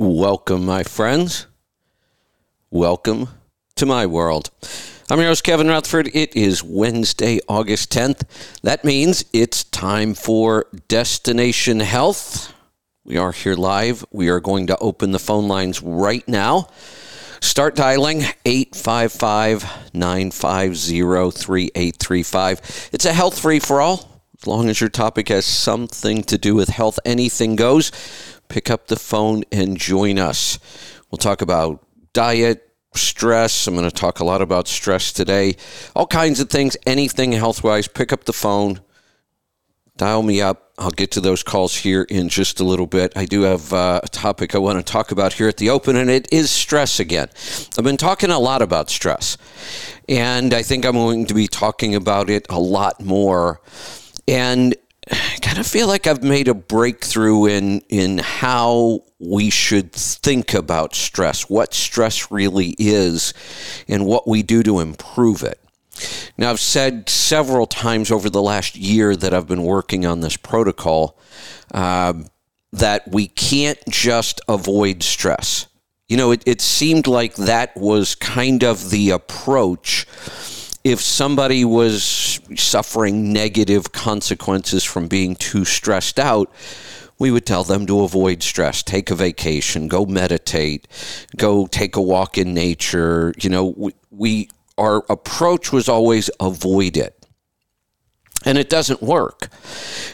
Welcome, my friends. Welcome to my world. I'm your host, Kevin Rutherford. It is Wednesday, August 10th. That means it's time for Destination Health. We are here live. We are going to open the phone lines right now. Start dialing 855 950 3835. It's a health free for all. As long as your topic has something to do with health, anything goes. Pick up the phone and join us. We'll talk about diet, stress. I'm going to talk a lot about stress today. All kinds of things, anything health wise. Pick up the phone, dial me up. I'll get to those calls here in just a little bit. I do have uh, a topic I want to talk about here at the open, and it is stress again. I've been talking a lot about stress, and I think I'm going to be talking about it a lot more. And kind of feel like I've made a breakthrough in in how we should think about stress, what stress really is, and what we do to improve it. Now, I've said several times over the last year that I've been working on this protocol um, that we can't just avoid stress. You know, it, it seemed like that was kind of the approach if somebody was suffering negative consequences from being too stressed out, we would tell them to avoid stress, take a vacation, go meditate, go take a walk in nature. You know, we, we our approach was always avoid it. And it doesn't work.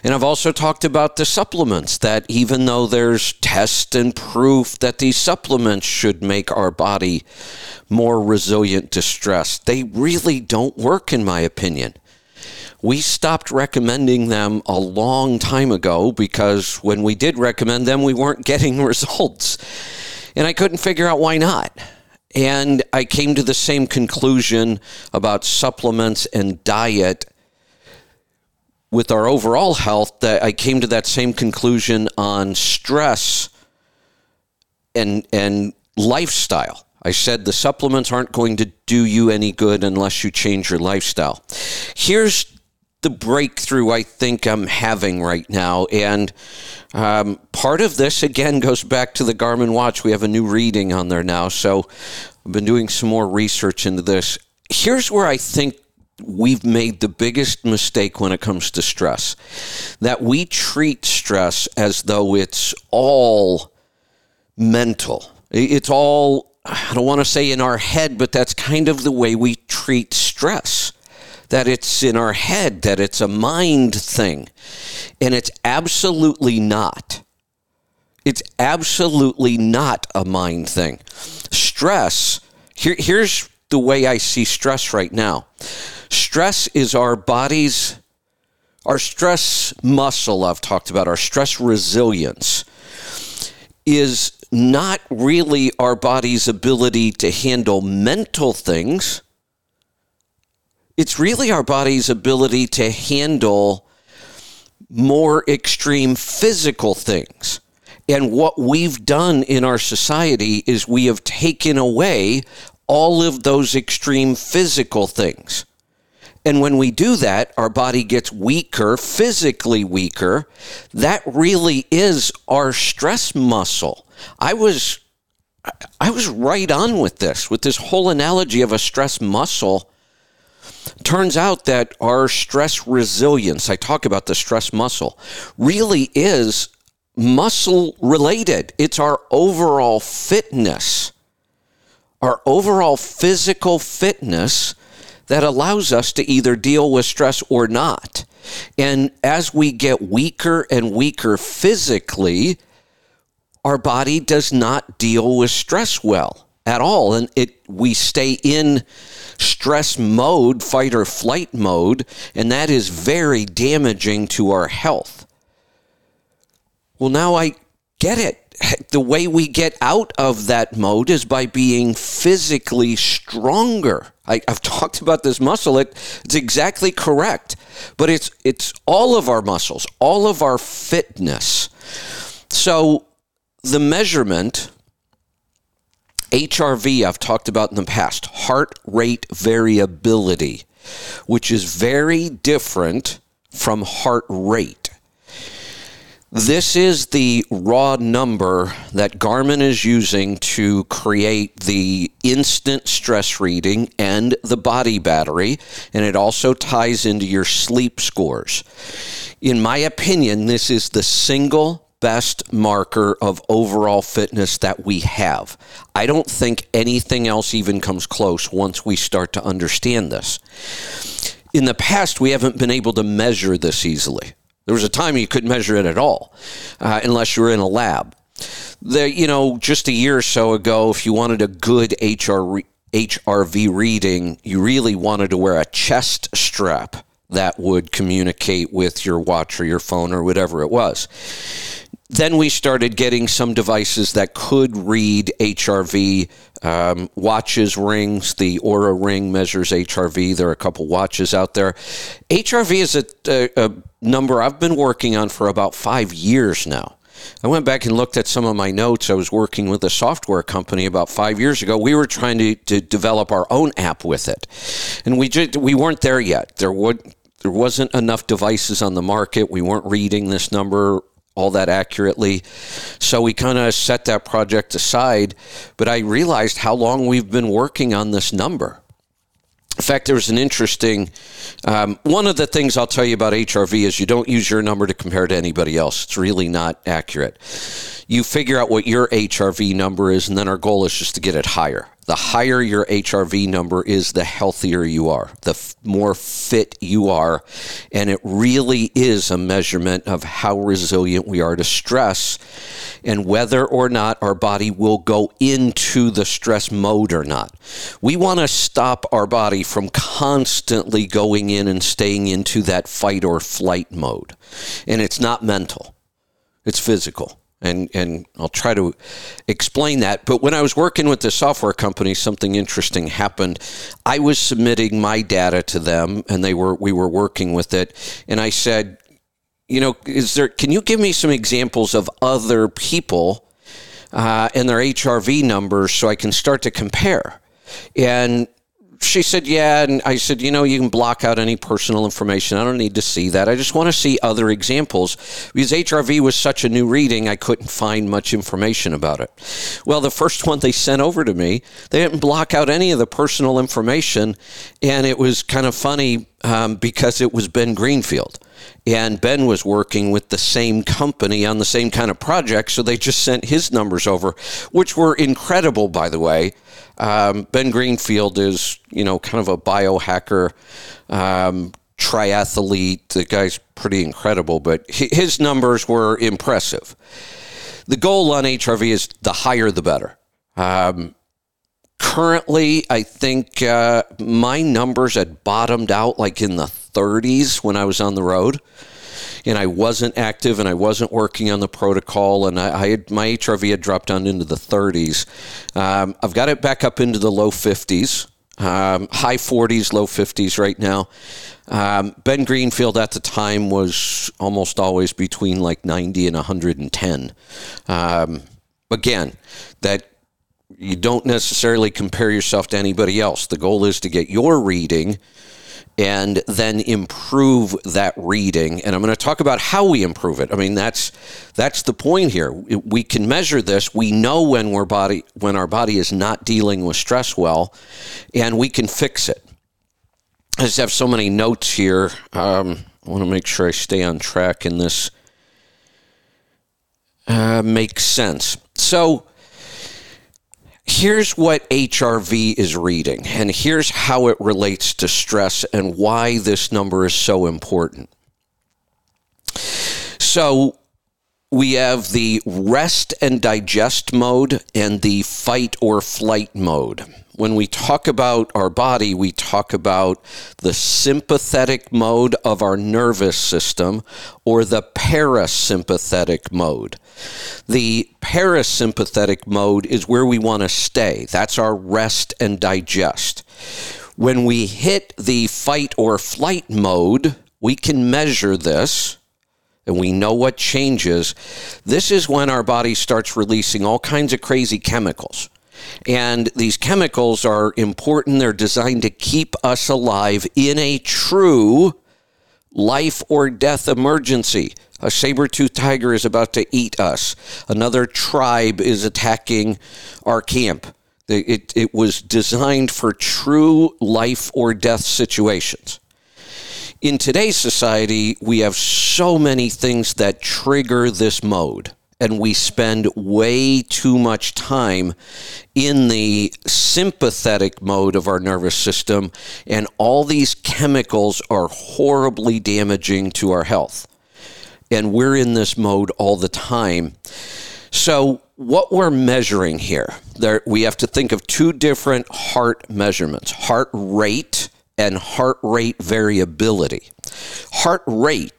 And I've also talked about the supplements that even though there's test and proof that these supplements should make our body more resilient to stress, they really don't work, in my opinion. We stopped recommending them a long time ago because when we did recommend them, we weren't getting results. And I couldn't figure out why not. And I came to the same conclusion about supplements and diet with our overall health that I came to that same conclusion on stress and and lifestyle. I said the supplements aren't going to do you any good unless you change your lifestyle. Here's the breakthrough I think I'm having right now. And um, part of this, again, goes back to the Garmin watch. We have a new reading on there now. So I've been doing some more research into this. Here's where I think we've made the biggest mistake when it comes to stress that we treat stress as though it's all mental. It's all, I don't want to say in our head, but that's kind of the way we treat stress. That it's in our head, that it's a mind thing. And it's absolutely not. It's absolutely not a mind thing. Stress, here, here's the way I see stress right now stress is our body's, our stress muscle, I've talked about, our stress resilience is not really our body's ability to handle mental things. It's really our body's ability to handle more extreme physical things. And what we've done in our society is we have taken away all of those extreme physical things. And when we do that, our body gets weaker, physically weaker. That really is our stress muscle. I was I was right on with this, with this whole analogy of a stress muscle. Turns out that our stress resilience, I talk about the stress muscle, really is muscle related. It's our overall fitness, our overall physical fitness that allows us to either deal with stress or not. And as we get weaker and weaker physically, our body does not deal with stress well at all. And it we stay in stress mode fight or flight mode and that is very damaging to our health. Well now i get it the way we get out of that mode is by being physically stronger. I, have talked about this muscle. It, it's exactly correct, but it's it's all of our muscles, all of our fitness. So the measurement HRV I've talked about in the past, heart rate variability, which is very different from heart rate This is the raw number that Garmin is using to create the instant stress reading and the body battery, and it also ties into your sleep scores. In my opinion, this is the single best marker of overall fitness that we have. I don't think anything else even comes close once we start to understand this. In the past, we haven't been able to measure this easily. There was a time you couldn't measure it at all uh, unless you were in a lab. The, you know, just a year or so ago, if you wanted a good HR, HRV reading, you really wanted to wear a chest strap that would communicate with your watch or your phone or whatever it was. Then we started getting some devices that could read HRV um, watches, rings. The Oura Ring measures HRV. There are a couple watches out there. HRV is a, a, a number I've been working on for about five years now. I went back and looked at some of my notes. I was working with a software company about five years ago. We were trying to, to develop our own app with it, and we just, we weren't there yet. There would there wasn't enough devices on the market. We weren't reading this number all that accurately. So we kind of set that project aside. But I realized how long we've been working on this number. In fact, there was an interesting um, one of the things I'll tell you about HRV is you don't use your number to compare to anybody else. It's really not accurate. You figure out what your HRV number is, and then our goal is just to get it higher the higher your HRV number is, the healthier you are, the f- more fit you are. And it really is a measurement of how resilient we are to stress and whether or not our body will go into the stress mode or not. We want to stop our body from constantly going in and staying into that fight or flight mode. And it's not mental, it's physical and and I'll try to explain that. But when I was working with the software company, something interesting happened. I was submitting my data to them, and they were we were working with it, and I said, you know, is there? Can you give me some examples of other people uh, and their HRV numbers so I can start to compare? And she said, Yeah. And I said, You know, you can block out any personal information. I don't need to see that. I just want to see other examples because HRV was such a new reading, I couldn't find much information about it. Well, the first one they sent over to me, they didn't block out any of the personal information. And it was kind of funny um, because it was Ben Greenfield. And Ben was working with the same company on the same kind of project. So they just sent his numbers over, which were incredible, by the way. Um, ben Greenfield is, you know, kind of a biohacker, um, triathlete. The guy's pretty incredible, but his numbers were impressive. The goal on HRV is the higher the better. Um, currently, I think uh, my numbers had bottomed out like in the 30s when I was on the road and I wasn't active and I wasn't working on the protocol, and I, I had my HRV had dropped down into the 30s. Um, I've got it back up into the low 50s. Um, high 40s, low 50s right now. Um, ben Greenfield at the time was almost always between like 90 and 110. Um, again, that you don't necessarily compare yourself to anybody else. The goal is to get your reading and then improve that reading. And i'm going to talk about how we improve it. I mean that's that's the point here. We can measure this. We know when we're body when our body is not dealing with stress well and we can fix it. I just have so many notes here. Um, i want to make sure i stay on track in this. Uh, makes sense. So here's what HRV is reading, and here's how it relates to stress and why this number is so important. So, we have the rest and digest mode and the fight or flight mode when we talk about our body, we talk about the sympathetic mode of our nervous system or the parasympathetic mode. The parasympathetic mode is where we want to stay. That's our rest and digest. When we hit the fight or flight mode, we can measure this and we know what changes. This is when our body starts releasing all kinds of crazy chemicals. And these chemicals are important. They're designed to keep us alive in a true life or death emergency. A saber-toothed tiger is about to eat us. Another tribe is attacking our camp. It, it was designed for true life or death situations. In today's society, we have so many things that trigger this mode and we spend way too much time in the sympathetic mode of our nervous system, and all these chemicals are horribly damaging to our health. And we're in this mode all the time. So, what we're measuring here, there, we have to think of two different heart measurements heart rate and heart rate variability. Heart rate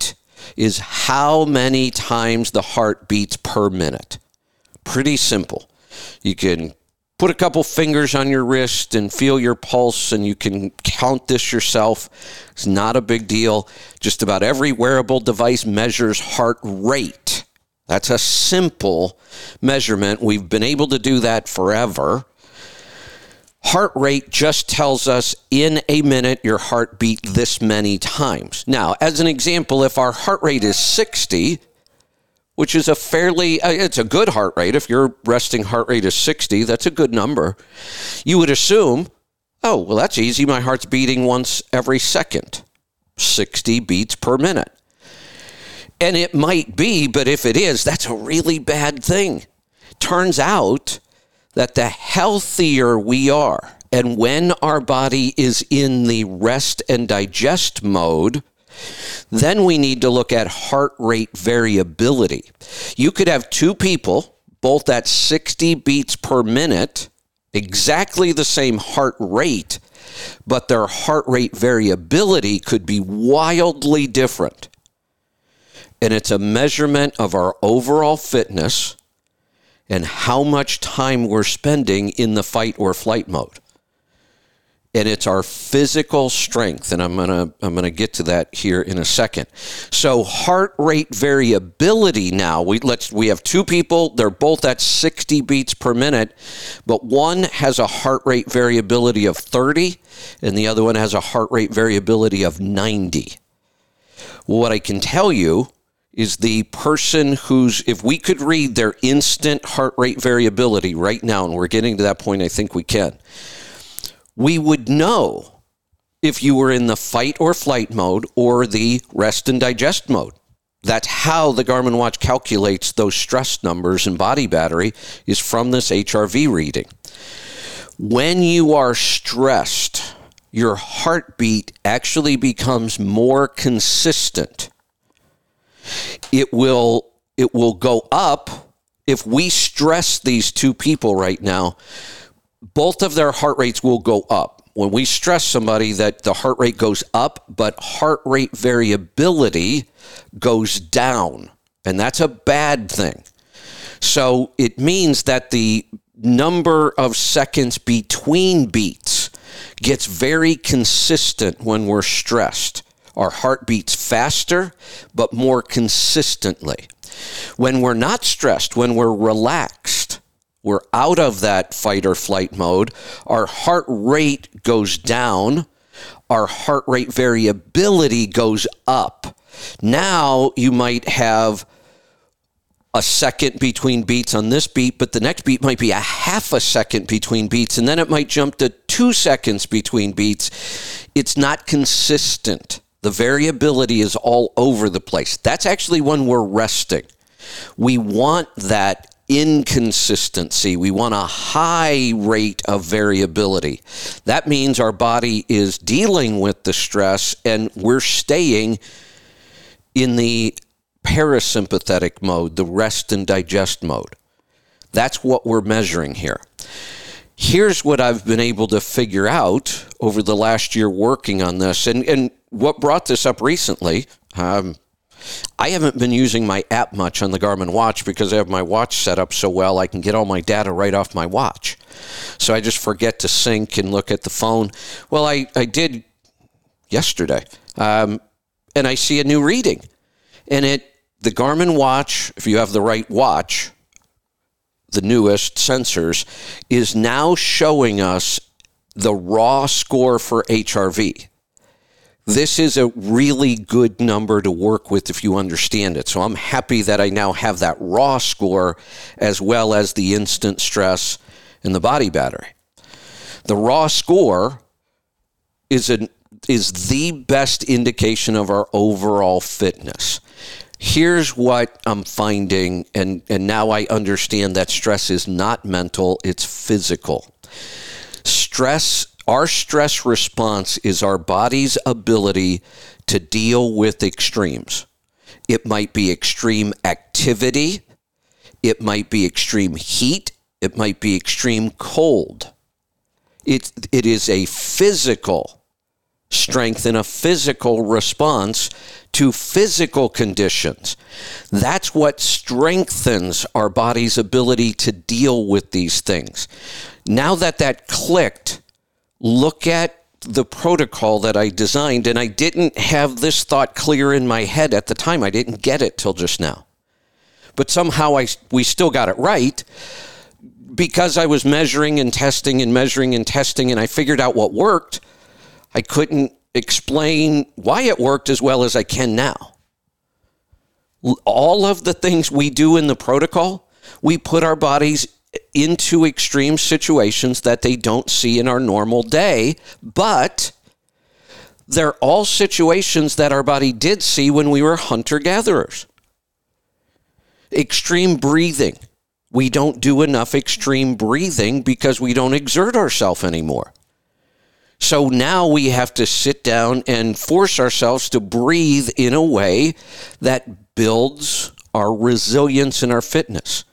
is how many times the heart beats per minute. Pretty simple. You can put a couple fingers on your wrist and feel your pulse, and you can count this yourself. It's not a big deal. Just about every wearable device measures heart rate. That's a simple measurement. We've been able to do that forever. Heart rate just tells us in a minute your heart beat this many times. Now, as an example, if our heart rate is 60, which is a fairly uh, it's a good heart rate. If your resting heart rate is 60 that's a good number. You would assume oh well that's easy. My heart's beating once every second. 60 beats per minute. And it might be but if it is that's a really bad thing. Turns out that the healthier we are, and when our body is in the rest and digest mode, then we need to look at heart rate variability. You could have two people, both at 60 beats per minute, exactly the same heart rate, but their heart rate variability could be wildly different. And it's a measurement of our overall fitness and how much time we're spending in the fight or flight mode. And it's our physical strength, and I'm gonna I'm gonna get to that here in a second. So heart rate variability now. We let's we have two people, they're both at 60 beats per minute, but one has a heart rate variability of 30, and the other one has a heart rate variability of 90. Well, what I can tell you is the person who's, if we could read their instant heart rate variability right now, and we're getting to that point, I think we can, we would know if you were in the fight or flight mode or the rest and digest mode. That's how the Garmin watch calculates those stress numbers and body battery is from this HRV reading. When you are stressed, your heartbeat actually becomes more consistent it will it will go up if we stress these two people right now. Both of their heart rates will go up. When we stress somebody that the heart rate goes up but heart rate variability goes down. And that's a bad thing. So it means that the number of seconds between beats gets very consistent when we're stressed our heart beats faster, but more consistently. When we're not stressed, when we're relaxed, we're out of that fight or flight mode, our heart rate goes down, our heart rate variability goes up. Now you might have a second between beats on this beat, but the next beat might be a half a second between beats, and then it might jump to two seconds between beats. It's not consistent. The variability is all over the place. That's actually when we're resting. We want that inconsistency. We want a high rate of variability. That means our body is dealing with the stress and we're staying in the parasympathetic mode, the rest and digest mode. That's what we're measuring here. Here's what I've been able to figure out over the last year working on this. And, and what brought this up recently, um, I haven't been using my app much on the Garmin watch because I have my watch set up so well I can get all my data right off my watch. So I just forget to sync and look at the phone. Well, I, I did yesterday. Um, and I see a new reading. And it the Garmin watch, if you have the right watch, the newest sensors, is now showing us the raw score for HRV. This is a really good number to work with if you understand it. So I'm happy that I now have that raw score as well as the instant stress and the body battery. The raw score is an is the best indication of our overall fitness. Here's what I'm finding, and, and now I understand that stress is not mental, it's physical. Stress our stress response is our body's ability to deal with extremes. It might be extreme activity, it might be extreme heat, it might be extreme cold. It, it is a physical strength and a physical response to physical conditions. That's what strengthens our body's ability to deal with these things. Now that that clicked, look at the protocol that I designed, and I didn't have this thought clear in my head at the time. I didn't get it till just now. But somehow I, we still got it right because I was measuring and testing and measuring and testing, and I figured out what worked. I couldn't explain why it worked as well as I can now. All of the things we do in the protocol, we put our bodies into extreme situations that they don't see in our normal day, but they're all situations that our body did see when we were hunter gatherers. Extreme breathing. We don't do enough extreme breathing because we don't exert ourselves anymore. So now we have to sit down and force ourselves to breathe in a way that builds our resilience and our fitness.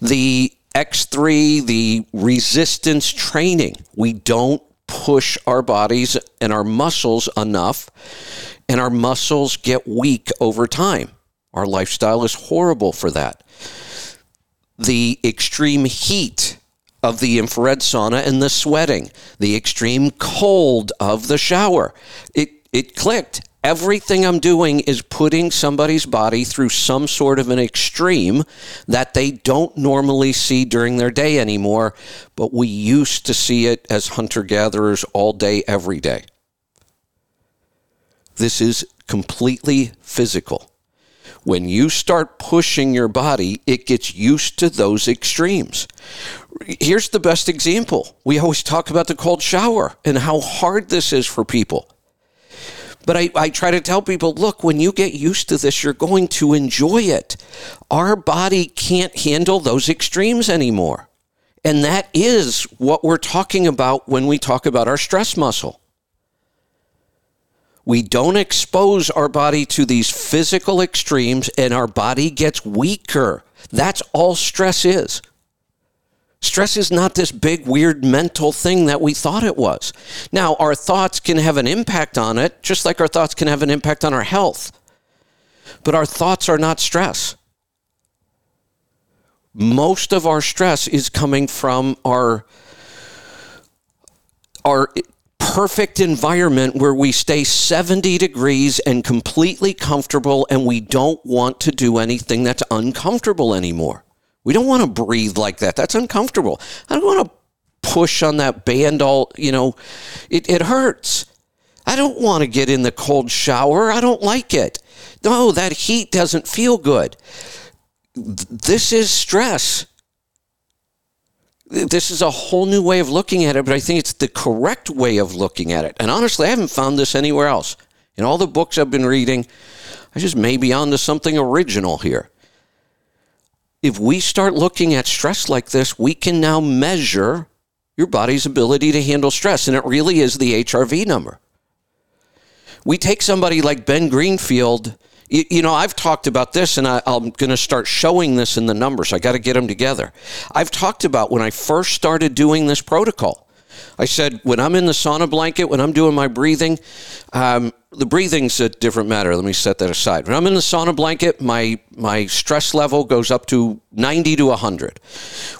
The X3, the resistance training. We don't push our bodies and our muscles enough, and our muscles get weak over time. Our lifestyle is horrible for that. The extreme heat of the infrared sauna and the sweating, the extreme cold of the shower. It, it clicked everything I'm doing is putting somebody's body through some sort of an extreme that they don't normally see during their day anymore, but we used to see it as hunter gatherers all day, every day. This is completely physical. When you start pushing your body, it gets used to those extremes. Here's the best example. We always talk about the cold shower and how hard this is for people. But I, I try to tell people look, when you get used to this, you're going to enjoy it. Our body can't handle those extremes anymore. And that is what we're talking about when we talk about our stress muscle. We don't expose our body to these physical extremes and our body gets weaker. That's all stress is. Stress is not this big, weird mental thing that we thought it was. Now, our thoughts can have an impact on it, just like our thoughts can have an impact on our health. But our thoughts are not stress. Most of our stress is coming from our, our perfect environment where we stay 70 degrees and completely comfortable and we don't want to do anything that's uncomfortable anymore. We don't want to breathe like that. That's uncomfortable. I don't want to push on that band all, you know, it, it hurts. I don't want to get in the cold shower. I don't like it. No, that heat doesn't feel good. This is stress. This is a whole new way of looking at it, but I think it's the correct way of looking at it. And honestly, I haven't found this anywhere else. In all the books I've been reading, I just may be onto something original here if we start looking at stress like this, we can now measure your body's ability to handle stress. And it really is the HRV number. We take somebody like Ben Greenfield. You, you know, I've talked about this and I, I'm going to start showing this in the numbers. I got to get them together. I've talked about when I first started doing this protocol. I said, when I'm in the sauna blanket, when I'm doing my breathing, um, the breathing's a different matter. Let me set that aside. When I'm in the sauna blanket, my my stress level goes up to 90 to 100.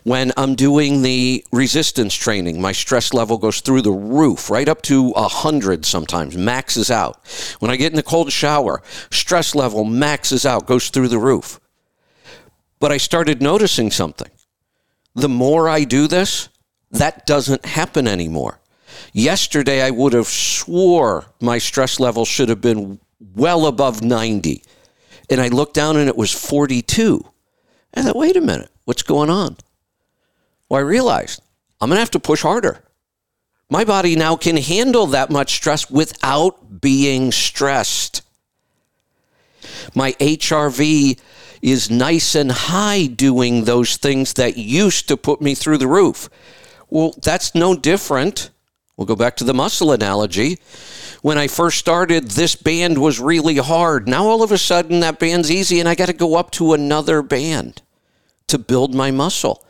When I'm doing the resistance training, my stress level goes through the roof, right up to 100 sometimes, maxes out. When I get in the cold shower, stress level maxes out, goes through the roof. But I started noticing something. The more I do this, that doesn't happen anymore. Yesterday, I would have swore my stress level should have been well above 90. And I looked down and it was 42. I thought, wait a minute, what's going on? Well, I realized I'm going to have to push harder. My body now can handle that much stress without being stressed. My HRV is nice and high doing those things that used to put me through the roof. Well, that's no different. We'll go back to the muscle analogy. When I first started, this band was really hard. Now all of a sudden, that band's easy, and I got to go up to another band to build my muscle.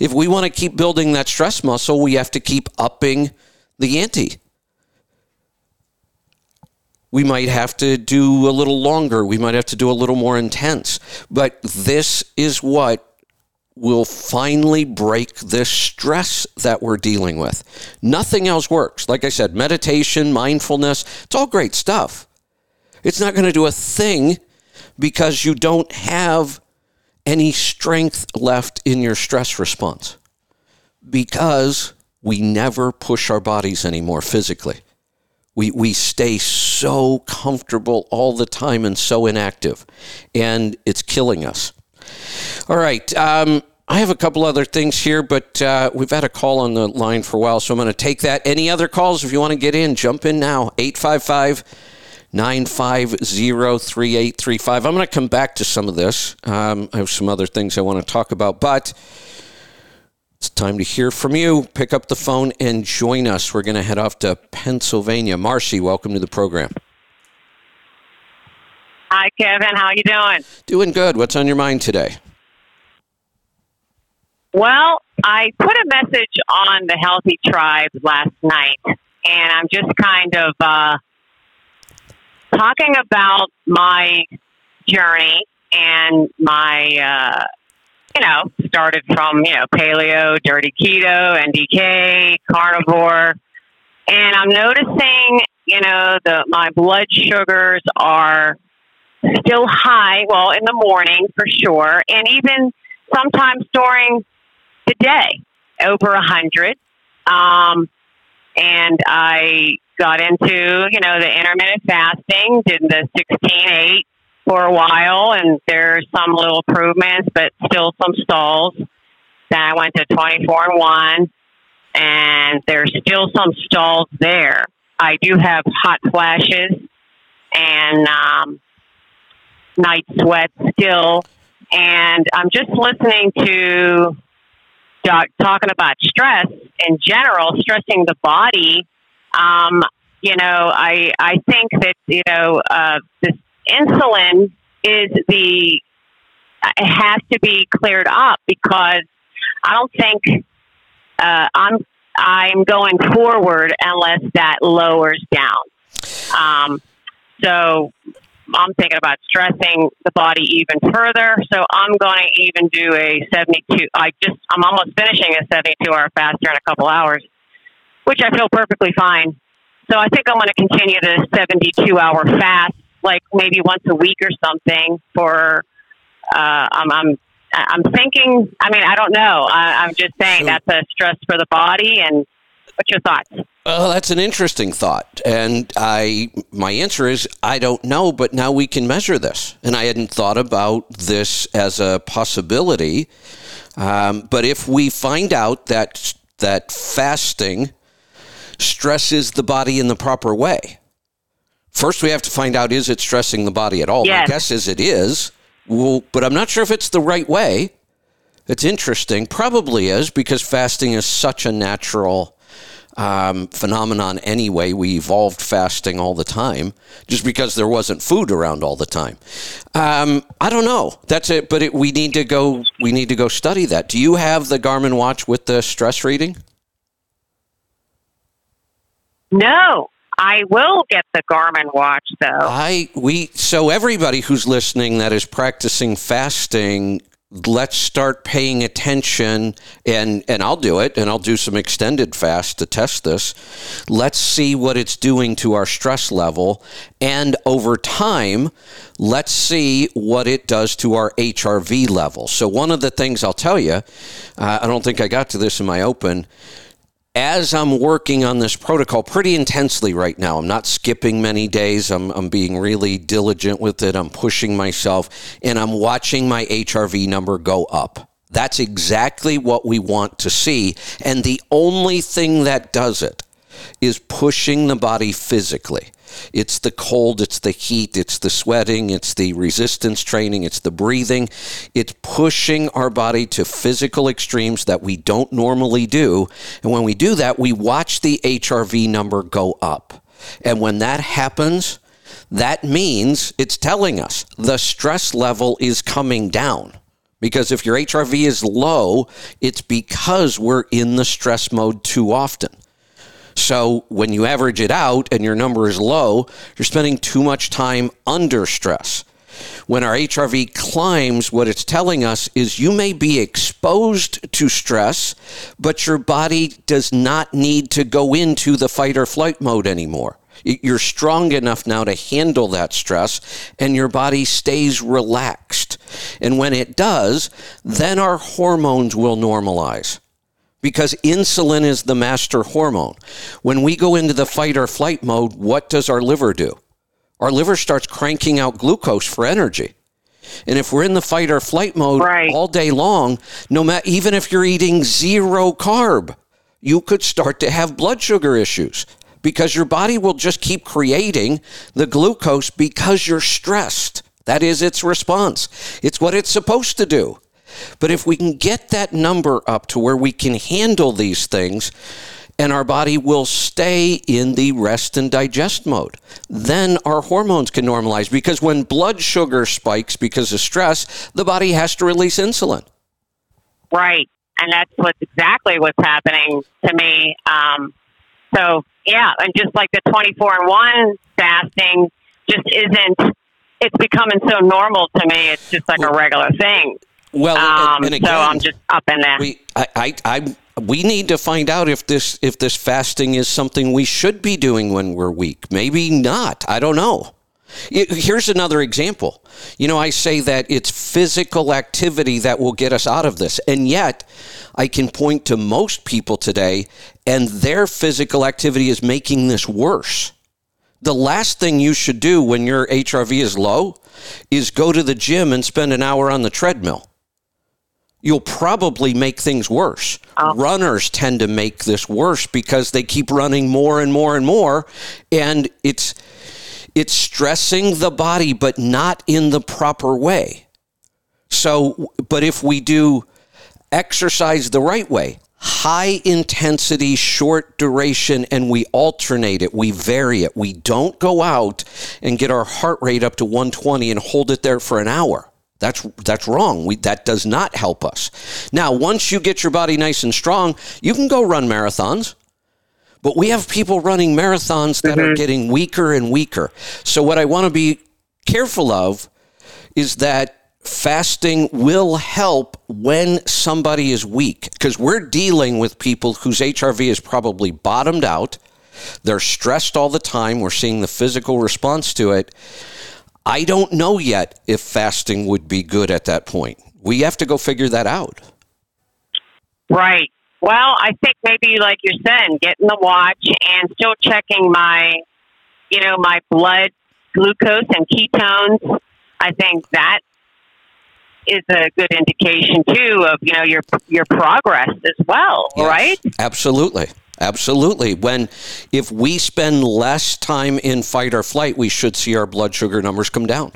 If we want to keep building that stress muscle, we have to keep upping the ante. We might have to do a little longer. We might have to do a little more intense. But this is what will finally break this stress that we're dealing with. Nothing else works. Like I said, meditation, mindfulness, it's all great stuff. It's not going to do a thing because you don't have any strength left in your stress response because we never push our bodies anymore physically. We, we stay so comfortable all the time and so inactive, and it's killing us. All right. Um, I have a couple other things here, but uh, we've had a call on the line for a while, so I'm going to take that. Any other calls? If you want to get in, jump in now. 855 950 3835. I'm going to come back to some of this. Um, I have some other things I want to talk about, but it's time to hear from you. Pick up the phone and join us. We're going to head off to Pennsylvania. Marcy, welcome to the program. Hi, Kevin. How you doing? Doing good. What's on your mind today? Well, I put a message on the Healthy Tribe last night, and I'm just kind of uh, talking about my journey and my uh, you know, started from, you know, paleo, dirty keto, NDK, carnivore. And I'm noticing, you know, the my blood sugars are still high, well, in the morning for sure, and even sometimes during the day, over a hundred. Um, and I got into, you know, the intermittent fasting, did the 16 8 for a while, and there's some little improvements, but still some stalls. Then I went to 24 and 1, and there's still some stalls there. I do have hot flashes and um, night sweats still, and I'm just listening to doc, talking about stress in general, stressing the body. Um, you know, I I think that you know uh, this insulin is the it has to be cleared up because I don't think uh, I'm I'm going forward unless that lowers down. Um, so I'm thinking about stressing the body even further. So I'm going to even do a 72. I just I'm almost finishing a 72 hour fast here in a couple hours, which I feel perfectly fine. So I think I'm going to continue the 72 hour fast like maybe once a week or something for uh, I'm, I'm I'm thinking. I mean, I don't know. I, am just saying that's a stress for the body. And what's your thoughts? Well, that's an interesting thought, and I my answer is I don't know. But now we can measure this, and I hadn't thought about this as a possibility. Um, but if we find out that that fasting stresses the body in the proper way, First, we have to find out is it stressing the body at all? Yes. My guess is it is, well, but I'm not sure if it's the right way. It's interesting. Probably is because fasting is such a natural um, phenomenon anyway. We evolved fasting all the time just because there wasn't food around all the time. Um, I don't know. That's it. But it, we need to go. We need to go study that. Do you have the Garmin watch with the stress reading? No, I will get the Garmin watch though. I we so everybody who's listening that is practicing fasting let's start paying attention and and I'll do it and I'll do some extended fast to test this. Let's see what it's doing to our stress level and over time let's see what it does to our HRV level. So one of the things I'll tell you, uh, I don't think I got to this in my open as I'm working on this protocol pretty intensely right now, I'm not skipping many days. I'm, I'm being really diligent with it. I'm pushing myself and I'm watching my HRV number go up. That's exactly what we want to see. And the only thing that does it is pushing the body physically. It's the cold, it's the heat, it's the sweating, it's the resistance training, it's the breathing. It's pushing our body to physical extremes that we don't normally do. And when we do that, we watch the HRV number go up. And when that happens, that means it's telling us the stress level is coming down. Because if your HRV is low, it's because we're in the stress mode too often. So when you average it out and your number is low, you're spending too much time under stress. When our HRV climbs, what it's telling us is you may be exposed to stress, but your body does not need to go into the fight or flight mode anymore. You're strong enough now to handle that stress, and your body stays relaxed. And when it does, then our hormones will normalize because insulin is the master hormone. When we go into the fight or flight mode, what does our liver do? Our liver starts cranking out glucose for energy. And if we're in the fight or flight mode right. all day long, no matter even if you're eating zero carb, you could start to have blood sugar issues because your body will just keep creating the glucose because you're stressed. That is its response. It's what it's supposed to do. But if we can get that number up to where we can handle these things, and our body will stay in the rest and digest mode. Then our hormones can normalize because when blood sugar spikes because of stress, the body has to release insulin. Right. And that's what's exactly what's happening to me. Um, so, yeah, and just like the 24 and 1 fasting just isn't, it's becoming so normal to me. It's just like a regular thing. Well, um, and, again, so I'm just up in there. We, I, I, I, we need to find out if this if this fasting is something we should be doing when we're weak. Maybe not. I don't know. Here's another example. You know, I say that it's physical activity that will get us out of this. And yet, I can point to most people today, and their physical activity is making this worse. The last thing you should do when your HRV is low is go to the gym and spend an hour on the treadmill you'll probably make things worse. Oh. Runners tend to make this worse because they keep running more and more and more and it's it's stressing the body but not in the proper way. So but if we do exercise the right way, high intensity, short duration, and we alternate it, we vary it. We don't go out and get our heart rate up to 120 and hold it there for an hour. That's that's wrong. We, that does not help us. Now, once you get your body nice and strong, you can go run marathons. But we have people running marathons that mm-hmm. are getting weaker and weaker. So what I want to be careful of is that fasting will help when somebody is weak because we're dealing with people whose HRV is probably bottomed out. They're stressed all the time. We're seeing the physical response to it. I don't know yet if fasting would be good at that point. We have to go figure that out. Right. Well, I think maybe like you're saying, getting the watch and still checking my, you know, my blood glucose and ketones. I think that is a good indication too of you know your your progress as well, yes, right? Absolutely. Absolutely. When if we spend less time in fight or flight, we should see our blood sugar numbers come down.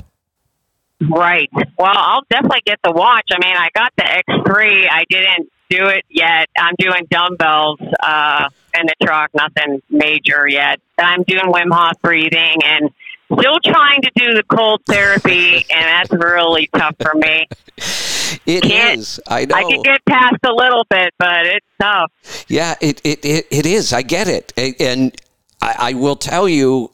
Right. Well, I'll definitely get the watch. I mean, I got the X3. I didn't do it yet. I'm doing dumbbells uh, in the truck, nothing major yet. I'm doing Wim Hof breathing and still trying to do the cold therapy, and that's really tough for me. It Can't, is. I know. I can get past a little bit, but it's tough. Yeah, it it, it, it is. I get it. And I, I will tell you,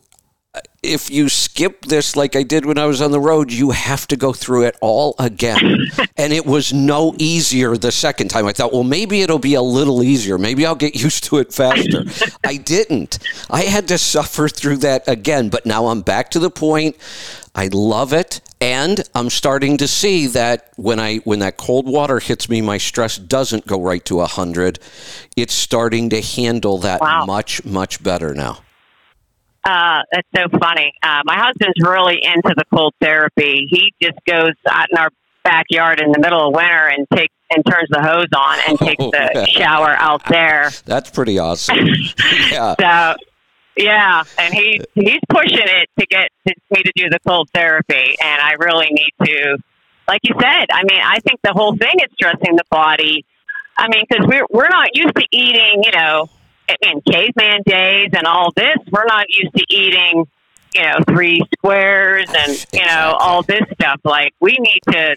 if you skip this like I did when I was on the road, you have to go through it all again. and it was no easier the second time. I thought, well, maybe it'll be a little easier. Maybe I'll get used to it faster. I didn't. I had to suffer through that again. But now I'm back to the point. I love it. And I'm starting to see that when I when that cold water hits me, my stress doesn't go right to hundred. It's starting to handle that wow. much much better now. Uh, that's so funny. Uh, my husband's really into the cold therapy. He just goes out in our backyard in the middle of winter and takes and turns the hose on and takes oh, the yeah. shower out there. That's pretty awesome. yeah. So yeah, and he he's pushing it to get to, me to do the cold therapy, and I really need to, like you said. I mean, I think the whole thing is stressing the body. I mean, because we're we're not used to eating, you know, in caveman days and all this. We're not used to eating, you know, three squares and you know all this stuff. Like we need to.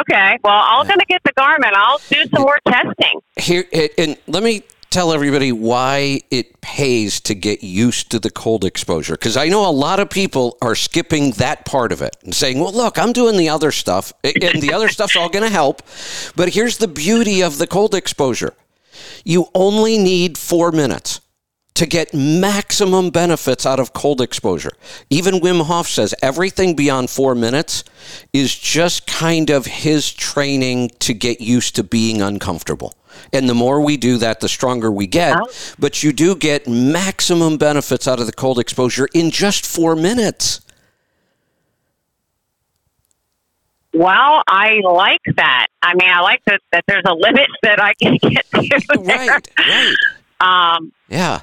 Okay, well, I'm going to get the garment. I'll do some more testing. Here, and let me tell everybody why it pays to get used to the cold exposure because I know a lot of people are skipping that part of it and saying, "Well, look, I'm doing the other stuff, and the other stuff's all going to help." But here's the beauty of the cold exposure: you only need four minutes to get maximum benefits out of cold exposure. Even Wim Hof says everything beyond four minutes is just kind of his training to get used to being uncomfortable. And the more we do that, the stronger we get. But you do get maximum benefits out of the cold exposure in just four minutes. Well, I like that. I mean, I like that, that there's a limit that I can get to. Right, right. Um, yeah.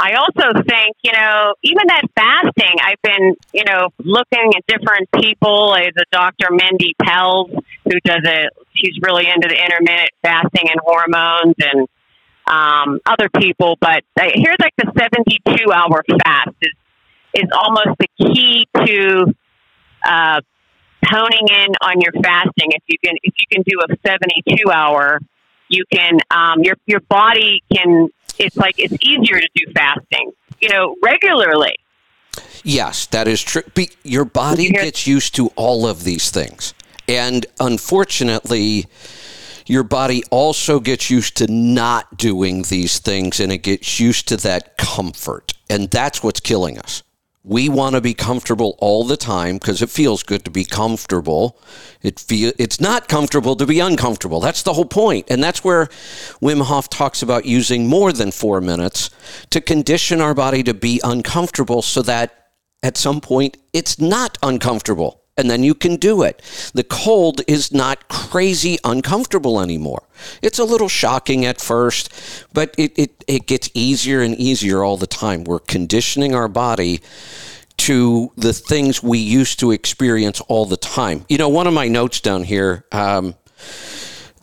I also think, you know, even that fasting, I've been, you know, looking at different people. There's a Dr. Mindy Pelz who does it. She's really into the intermittent fasting and hormones and um, other people. But here's like the 72 hour fast is, is almost the key to uh, honing in on your fasting. If you can, if you can do a 72 hour, you can, um, your, your body can it's like it's easier to do fasting, you know, regularly. Yes, that is true. Be- your body gets used to all of these things. And unfortunately, your body also gets used to not doing these things and it gets used to that comfort. And that's what's killing us. We want to be comfortable all the time because it feels good to be comfortable. It feel it's not comfortable to be uncomfortable. That's the whole point. And that's where Wim Hof talks about using more than 4 minutes to condition our body to be uncomfortable so that at some point it's not uncomfortable and then you can do it. The cold is not crazy uncomfortable anymore. It's a little shocking at first, but it, it, it gets easier and easier all the time. We're conditioning our body to the things we used to experience all the time. You know, one of my notes down here um,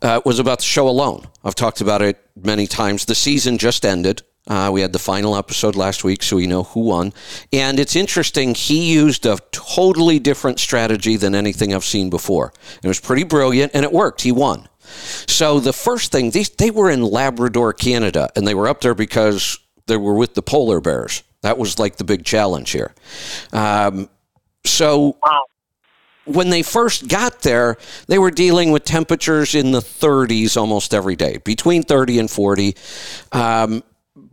uh, was about the show Alone. I've talked about it many times. The season just ended. Uh, we had the final episode last week, so we know who won. And it's interesting, he used a totally different strategy than anything I've seen before. It was pretty brilliant, and it worked. He won. So the first thing, these, they were in Labrador, Canada, and they were up there because they were with the polar bears. That was like the big challenge here. Um, so when they first got there, they were dealing with temperatures in the 30s almost every day, between 30 and 40. Um,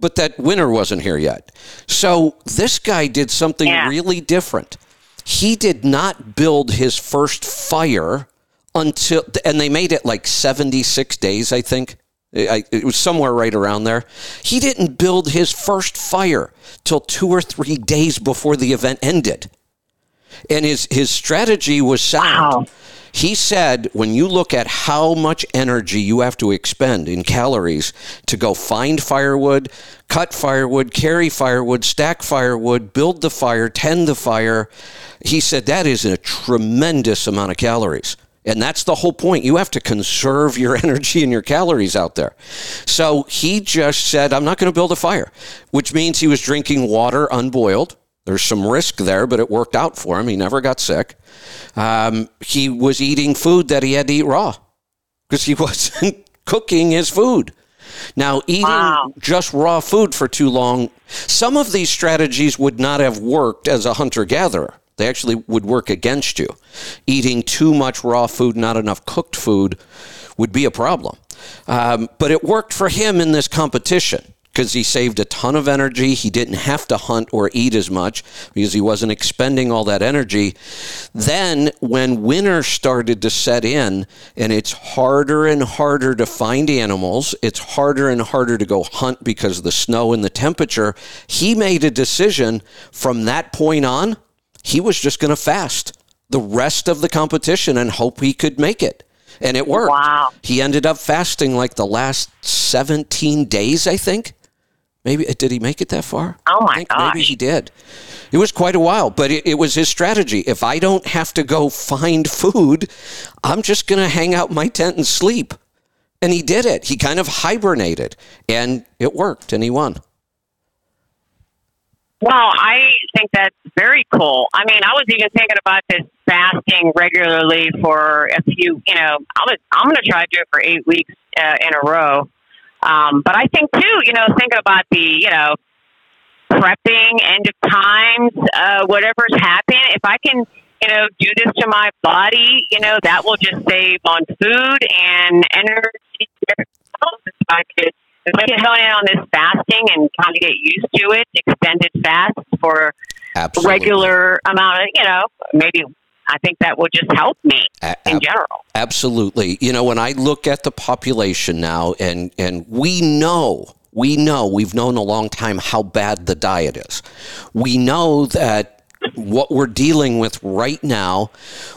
but that winter wasn't here yet. So this guy did something yeah. really different. He did not build his first fire until, and they made it like 76 days, I think. it was somewhere right around there. He didn't build his first fire till two or three days before the event ended. And his, his strategy was sound. Wow. He said when you look at how much energy you have to expend in calories to go find firewood, cut firewood, carry firewood, stack firewood, build the fire, tend the fire, he said that is a tremendous amount of calories. And that's the whole point. You have to conserve your energy and your calories out there. So he just said, I'm not going to build a fire, which means he was drinking water unboiled there's some risk there, but it worked out for him. He never got sick. Um, he was eating food that he had to eat raw because he wasn't cooking his food. Now, eating Wow. just raw food for too long, some of these strategies would not have worked as a hunter gatherer. They actually would work against you. Eating too much raw food, not enough cooked food, would be a problem. Um, but it worked for him in this competition because he saved a ton of energy. He didn't have to hunt or eat as much because he wasn't expending all that energy. Then, when winter started to set in and it's harder and harder to find animals, it's harder and harder to go hunt because of the snow and the temperature, he made a decision from that point on, he was just going to fast the rest of the competition and hope he could make it. And it worked. Wow. He ended up fasting like the last 17 days, I think. Maybe did he make it that far? Oh, my think Maybe he did. It was quite a while, but it, it was his strategy. If I don't have to go find food, I'm just going to hang out in my tent and sleep. And he did it. He kind of hibernated, and it worked, and he won. Well, I think that's very cool. I mean, I was even thinking about this fasting regularly for a few. You know, I was I'm going to try to do it for eight weeks uh, in a row. Um, but I think too, you know, thinking about the you know prepping, end of times, uh, whatever's happening. If I can, you know, do this to my body, you know, that will just save on food and energy. If I could if I can hone in on this fasting and kind of get used to it, extended fast for Absolutely. regular amount of, you know, maybe I think that would just help me in ab- general. Absolutely. You know, when I look at the population now, and and we know, we know, we've known a long time how bad the diet is. We know that what we're dealing with right now.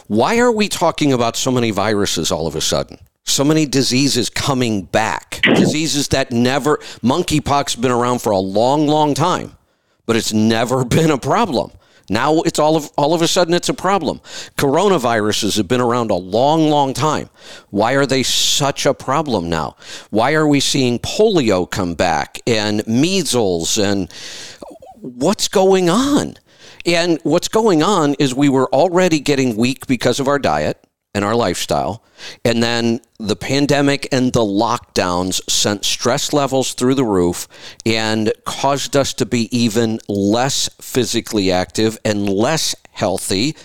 Why are we talking about so many viruses all of a sudden? So many diseases coming back. diseases that never. Monkeypox has been around for a long, long time but it's never been a problem. Now it's all of all of a sudden it's a problem. Coronaviruses have been around a long, long time. Why are they such a problem now? Why are we seeing polio come back and measles and what's going on? And what's going on is we were already getting weak because of our diet and our lifestyle. And then the pandemic and the lockdowns sent stress levels through the roof and caused us to be even less physically active and less healthy.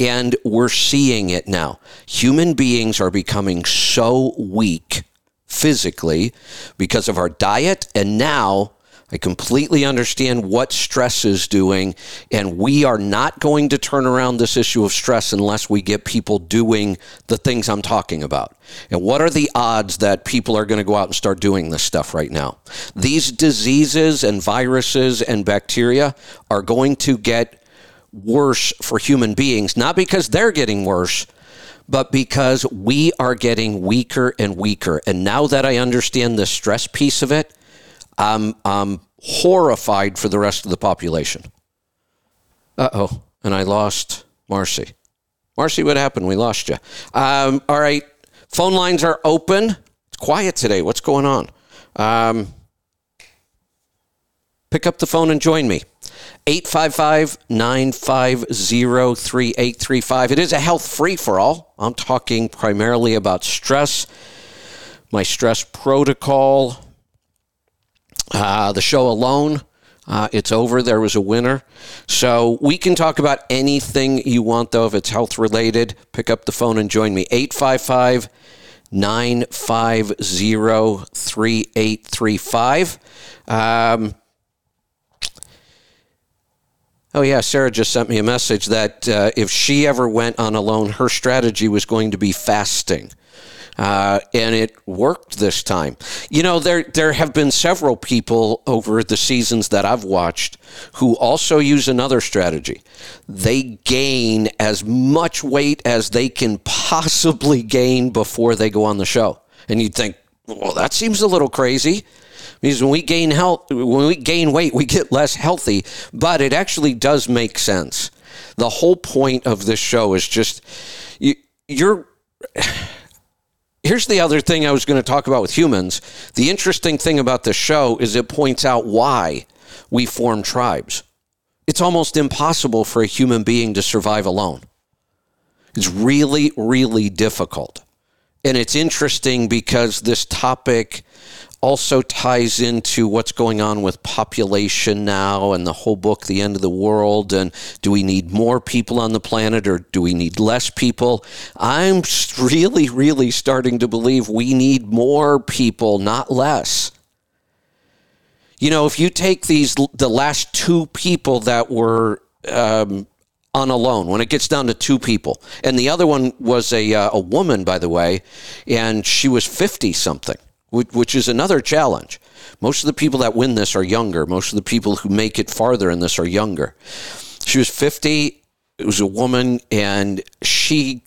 And we're seeing it now. Human beings are becoming so weak physically because of our diet. And now I completely understand what stress is doing, and we are not going to turn around this issue of stress unless we get people doing the things I'm talking about. And what are the odds that people are going to go out and start doing this stuff right now? These diseases and viruses and bacteria are going to get worse for human beings, not because they're getting worse, but because we are getting weaker and weaker. And now that I understand the stress piece of it, I'm, I'm horrified for the rest of the population. Uh oh. And I lost Marcy. Marcy, what happened? We lost you. Um, all right. Phone lines are open. It's quiet today. What's going on? Um, pick up the phone and join me. 855 950 3835. It is a health free for all. I'm talking primarily about stress, my stress protocol, uh, the show alone. Uh, it's over. There was a winner. So we can talk about anything you want, though, if it's health related. Pick up the phone and join me. 855 950 3835. Um, Oh, yeah. Sarah just sent me a message that uh, if she ever went on alone, her strategy was going to be fasting. Uh, and it worked this time. You know, there there have been several people over the seasons that I've watched who also use another strategy. They gain as much weight as they can possibly gain before they go on the show. And you'd think, well, that seems a little crazy. Because when we gain health, when we gain weight, we get less healthy. But it actually does make sense. The whole point of this show is just you, you're. Here's the other thing I was going to talk about with humans. The interesting thing about this show is it points out why we form tribes. It's almost impossible for a human being to survive alone. It's really, really difficult. And it's interesting because this topic also ties into what's going on with population now and the whole book, The End of the World. And do we need more people on the planet or do we need less people? I'm really, really starting to believe we need more people, not less. You know, if you take these, the last two people that were um, on Alone when it gets down to two people. And the other one was a, uh, a woman, by the way, and she was 50 something, which, is another challenge. Most of the people that win this are younger. Most of the people who make it farther in this are younger. She was 50. It was a woman, and she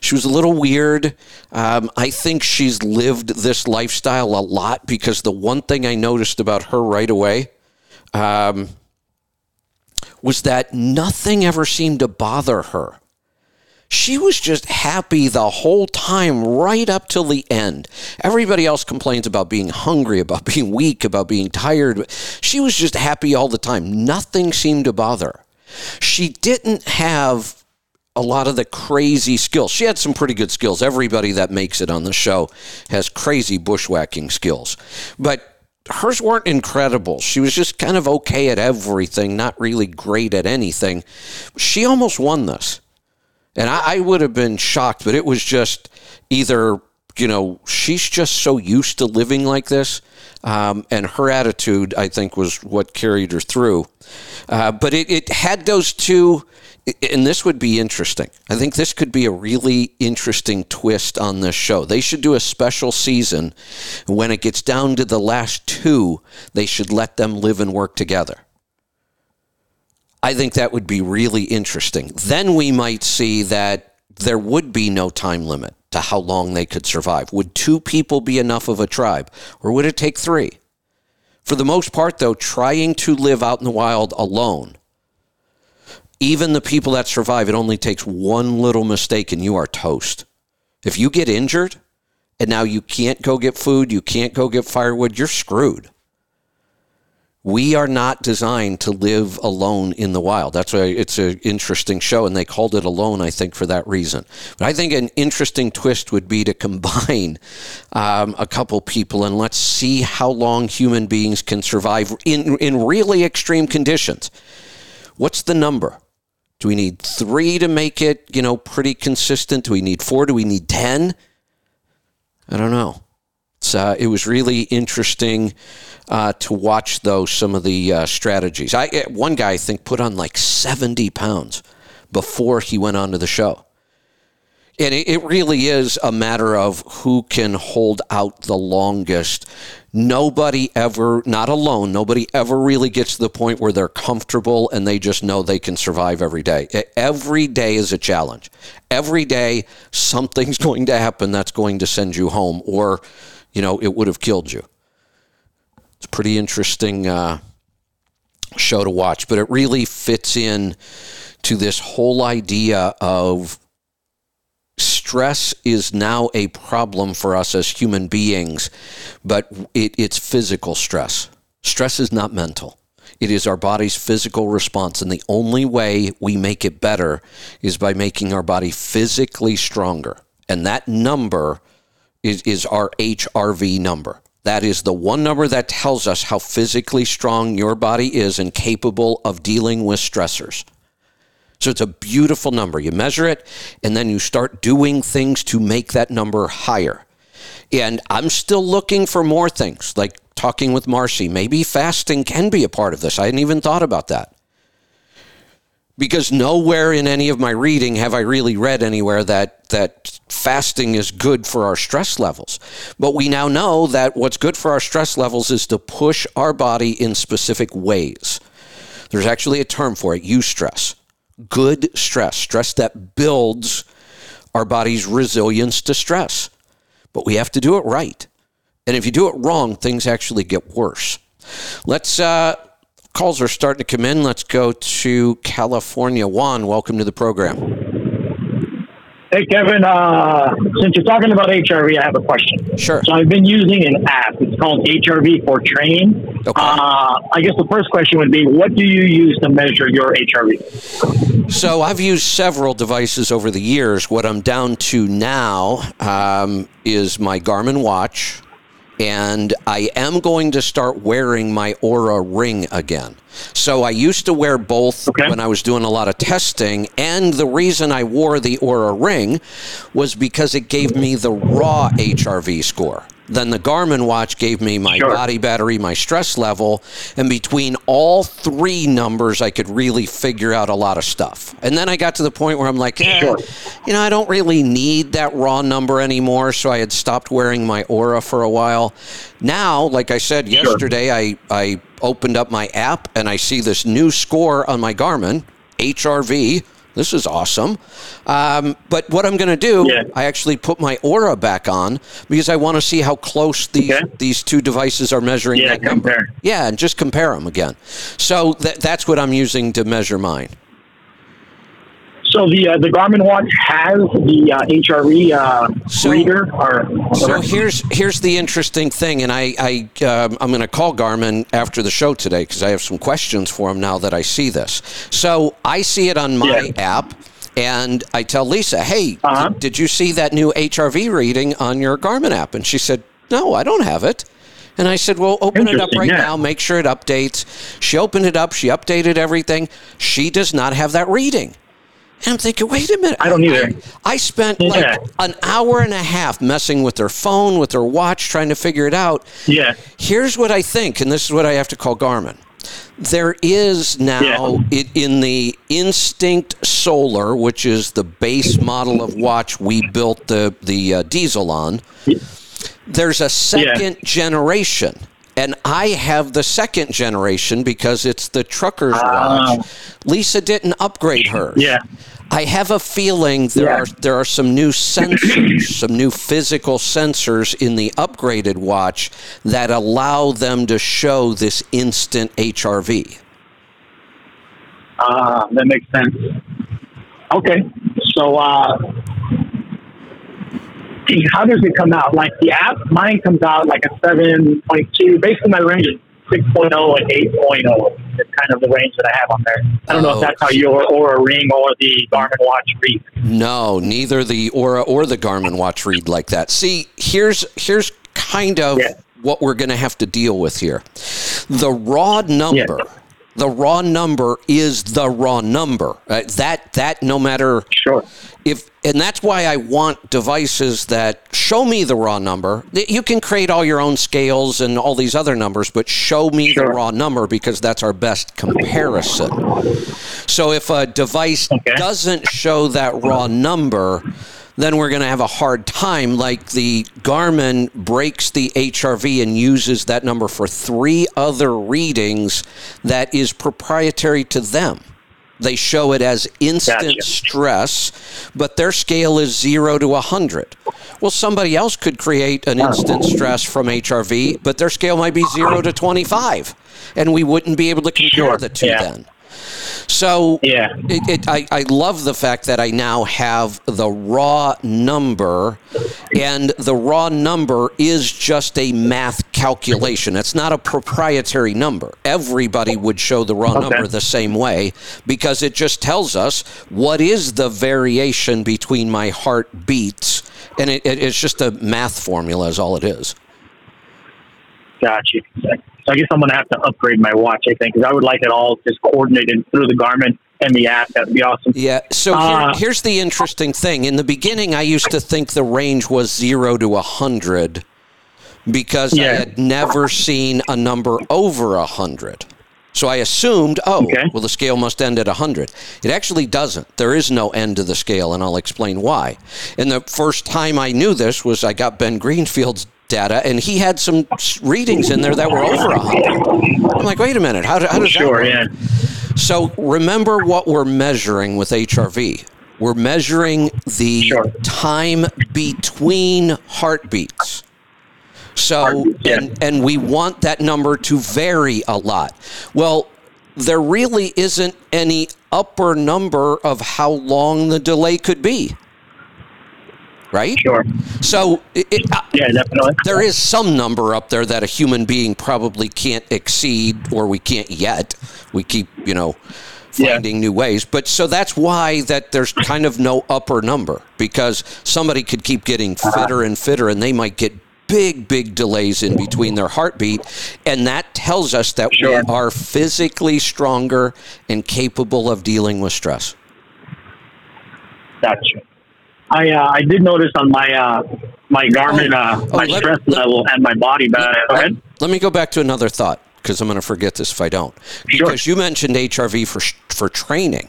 she was a little weird. Um, I think she's lived this lifestyle a lot because the one thing I noticed about her right away, um, was that nothing ever seemed to bother her. She was just happy the whole time, right up till the end. Everybody else complains about being hungry, about being weak, about being tired. She was just happy all the time. Nothing seemed to bother her. She didn't have a lot of the crazy skills. She had some pretty good skills. Everybody that makes it on the show has crazy bushwhacking skills. But hers weren't incredible. She was just kind of okay at everything, not really great at anything. She almost won this. And I, I, would have been shocked, but it was just either, you know, she's just so used to living like this. Um, and her attitude, I think, was what carried her through. Uh, but it, it had those two and this would be interesting. I think this could be a really interesting twist on this show. They should do a special season. When it gets down to the last two, they should let them live and work together. I think that would be really interesting. Then we might see that there would be no time limit to how long they could survive. Would two people be enough of a tribe, or would it take three? For the most part, though, trying to live out in the wild alone even the people that survive, it only takes one little mistake and you are toast. If you get injured and now you can't go get food, you can't go get firewood, you're screwed. We are not designed to live alone in the wild. That's why it's an interesting show, and they called it Alone, I think, for that reason. But I think an interesting twist would be to combine um, a couple people and let's see how long human beings can survive in, in really extreme conditions. What's the number? Do we need three to make it, you know, pretty consistent? Do we need four? Do we need 10? I don't know. Uh, it was really interesting uh, to watch, though, some of the uh, strategies. I eh, One guy, I think, put on like 70 pounds before he went on to the show. And it, it really is a matter of who can hold out the longest nobody ever, not alone, nobody ever really gets to the point where they're comfortable and they just know they can survive every day. Every day is a challenge. Every day, something's going to happen that's going to send you home, or, you know, it would have killed you. It's a pretty interesting uh, show to watch, but it really fits in to this whole idea of stress is now a problem for us as human beings, but it, it's physical stress. Stress is not mental. It is our body's physical response. And the only way we make it better is by making our body physically stronger. And that number is, is our HRV number. That is the one number that tells us how physically strong your body is and capable of dealing with stressors. So it's a beautiful number. You measure it, and then you start doing things to make that number higher. And I'm still looking for more things, like talking with Marcy. Maybe fasting can be a part of this. I hadn't even thought about that. Because nowhere in any of my reading have I really read anywhere that, that fasting is good for our stress levels. But we now know that what's good for our stress levels is to push our body in specific ways. There's actually a term for it, eustress good stress, stress that builds our body's resilience to stress. But we have to do it right. And if you do it wrong, things actually get worse. Let's, uh, calls are starting to come in. Let's go to California. Juan, welcome to the program. Hey, Kevin, uh, since you're talking about HRV, I have a question. Sure. So I've been using an app. It's called HRV for Train. Okay. Uh, I guess the first question would be, what do you use to measure your HRV? So I've used several devices over the years. What I'm down to now um, is my Garmin watch, and I am going to start wearing my Oura ring again. So I used to wear both Okay. when I was doing a lot of testing, and the reason I wore the Oura ring was because it gave me the raw HRV score. Then the Garmin watch gave me my Sure. body battery, my stress level, and between all three numbers, I could really figure out a lot of stuff. And then I got to the point where I'm like, eh, Sure. you know, I don't really need that raw number anymore. So I had stopped wearing my Oura for a while. Now, like I said yesterday, I, I opened up my app and I see this new score on my Garmin, HRV. This is awesome. Um, but what I'm going to do, Yeah. I actually put my Oura back on because I want to see how close these Okay. these two devices are measuring Yeah, that number. compare. Yeah, and just compare them again. So that, that's what I'm using to measure mine. So the uh, the Garmin watch has the uh, HRV uh, So- reader, or So here's here's the interesting thing, and I, I um, I'm going to call Garmin after the show today because I have some questions for him now that I see this. So I see it on my Yeah. app, and I tell Lisa, "Hey, Uh-huh. did, did you see that new HRV reading on your Garmin app?" And she said, "No, I don't have it." And I said, "Well, open it up right yeah. now. Make sure it updates." She opened it up. She updated everything. She does not have that reading. And I'm thinking, wait a minute. I don't either. I, I spent Yeah. like an hour and a half messing with their phone, with their watch, trying to figure it out. yeah, Here's what I think, and this is what I have to call Garmin. There is now Yeah. it, in the Instinct Solar, which is the base model of watch we built the the uh, dēzl on. There's a second generation, and I have the second generation because it's the trucker's Ah. watch. Lisa didn't upgrade hers. yeah. I have a feeling there Yeah. are there are some new sensors, some new physical sensors in the upgraded watch that allow them to show this instant HRV. Ah, that makes sense. Okay, so uh, how does it come out? Like the app, mine comes out like a seven point two. Basically, my range is six and eight It's kind of the range that I have on there. I don't know Oh. if that's how your Oura ring or the Garmin watch read. No, neither the Oura or the Garmin watch read like that. See, here's here's kind of Yeah. what we're going to have to deal with here. The raw number, the raw number is the raw number. Uh, that that no matter Sure. if and that's why I want devices that show me the raw number. You can create all your own scales and all these other numbers, but show me the raw number because that's our best comparison. So if a device Okay. doesn't show that raw number, then we're going to have a hard time. Like the Garmin breaks the HRV and uses that number for three other readings that is proprietary to them. They show it as instant Gotcha. stress, but their scale is zero to 100. Well, somebody else could create an instant stress from HRV, but their scale might be zero to 25, and we wouldn't be able to compare Sure, the two yeah. then. So Yeah. it, it, I, I love the fact that I now have the raw number, and the raw number is just a math calculation. It's not a proprietary number. Everybody would show the raw Okay. number the same way because it just tells us what is the variation between my heart beats, and it, it, it's just a math formula, is all it is. Gotcha. So I guess I'm going to have to upgrade my watch, I think, because I would like it all just coordinated through the Garmin and the app. That would be awesome. Yeah. So here, Uh, here's the interesting thing. In the beginning, I used to think the range was zero to a hundred because I had never seen a number over a hundred. So I assumed, oh, Okay. well, the scale must end at 100. It actually doesn't. There is no end to the scale, and I'll explain why. And the first time I knew this was I got Ben Greenfield's data, and he had some readings in there that were over 100. I'm like, wait a minute, how, do, how oh, does Sure, that work? yeah. So remember what we're measuring with HRV. We're measuring the Sure. time between heartbeats. So yeah. and and we want that number to vary a lot. Well, there really isn't any upper number of how long the delay could be. Right? Sure. So it, it, uh, Yeah, definitely. there is some number up there that a human being probably can't exceed, or we can't yet. We keep, you know, Yeah. finding new ways. But so that's why that there's kind of no upper number because somebody could keep getting fitter and fitter, and they might get big, big delays in between their heartbeat, and that tells us that Sure. we are physically stronger and capable of dealing with stress. Gotcha. I uh, I did notice on my uh, my Garmin uh, Oh, my let- stress let- level and my body. But go ahead. Let me go back to another thought because I'm going to forget this if I don't. Sure. Because you mentioned HRV for for training.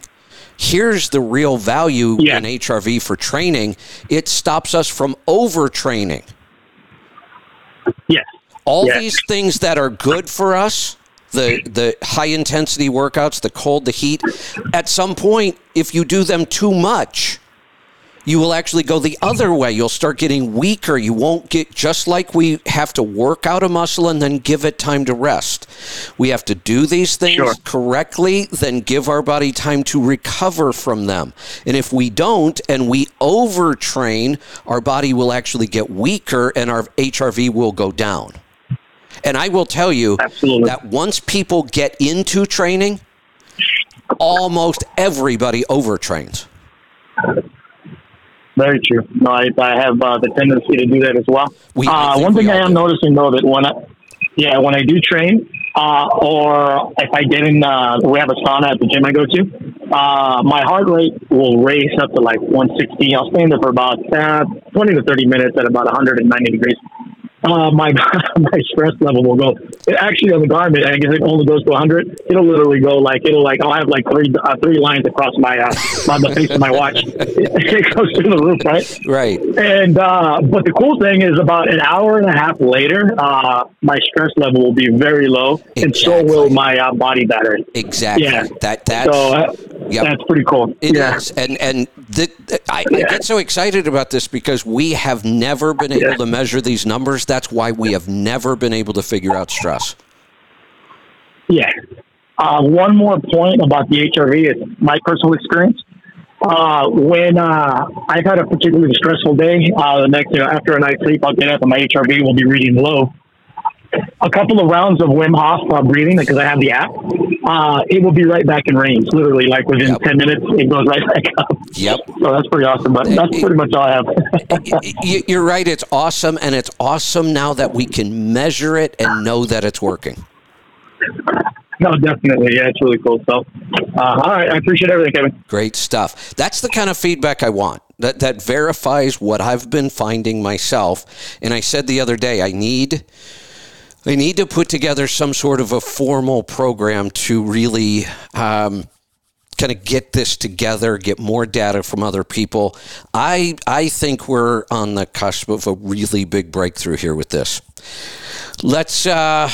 Here's the real value Yeah. in HRV for training. It stops us from overtraining. Yes. All Yes. these things that are good for us, the the high intensity workouts, the cold, the heat, at some point if you do them too much, you will actually go the other way. You'll start getting weaker. You won't get just like we have to work out a muscle and then give it time to rest. We have to do these things Sure. correctly, then give our body time to recover from them. And if we don't and we overtrain, our body will actually get weaker and our HRV will go down. And I will tell you Absolutely. that once people get into training, almost everybody overtrains. Very true. No, I, I have uh, the tendency to do that as well. We- uh, one we thing I am do. noticing though that when I, yeah, when I do train, uh, or if I get in, uh, we have a sauna at the gym I go to, uh, my heart rate will race up to like 160. I'll stay in there for about uh, 20 to 30 minutes at about 190 degrees. Uh, my my stress level will go. It actually on the Garmin, I guess it only goes to 100. It'll literally go like it'll like I'll have like three uh, three lines across my uh, on the face of my watch. It goes through the roof, right? Right. And uh, but the cool thing is, about an hour and a half later, uh, my stress level will be very low, and so will my uh, body battery. Exactly. Yeah. That that's So uh, Yep. that's pretty cool. It is, yeah. and and the, I, I get so excited about this because we have never been able Yeah. to measure these numbers. That's why we have never been able to figure out stress. Yeah. Uh, one more point about the HRV is my personal experience. Uh, when uh, I've had a particularly stressful day, uh, the next, you know, after a night's sleep, I'll get up and my HRV will be reading low. A couple of rounds of Wim Hof uh, breathing because I have the app, uh, it will be right back in range. Literally, like within Yep. ten minutes, it goes right back up. Yep. So that's pretty awesome. But that's pretty much all I have. You're right. It's awesome, and it's awesome now that we can measure it and know that it's working. no, definitely. Yeah, it's really cool. So, uh, all right, I appreciate everything, Kevin. Great stuff. That's the kind of feedback I want. That that verifies what I've been finding myself. And I said the other day, I need I need to put together some sort of a formal program to really um, kind of get this together, get more data from other people. I I think we're on the cusp of a really big breakthrough here with this. Let's uh,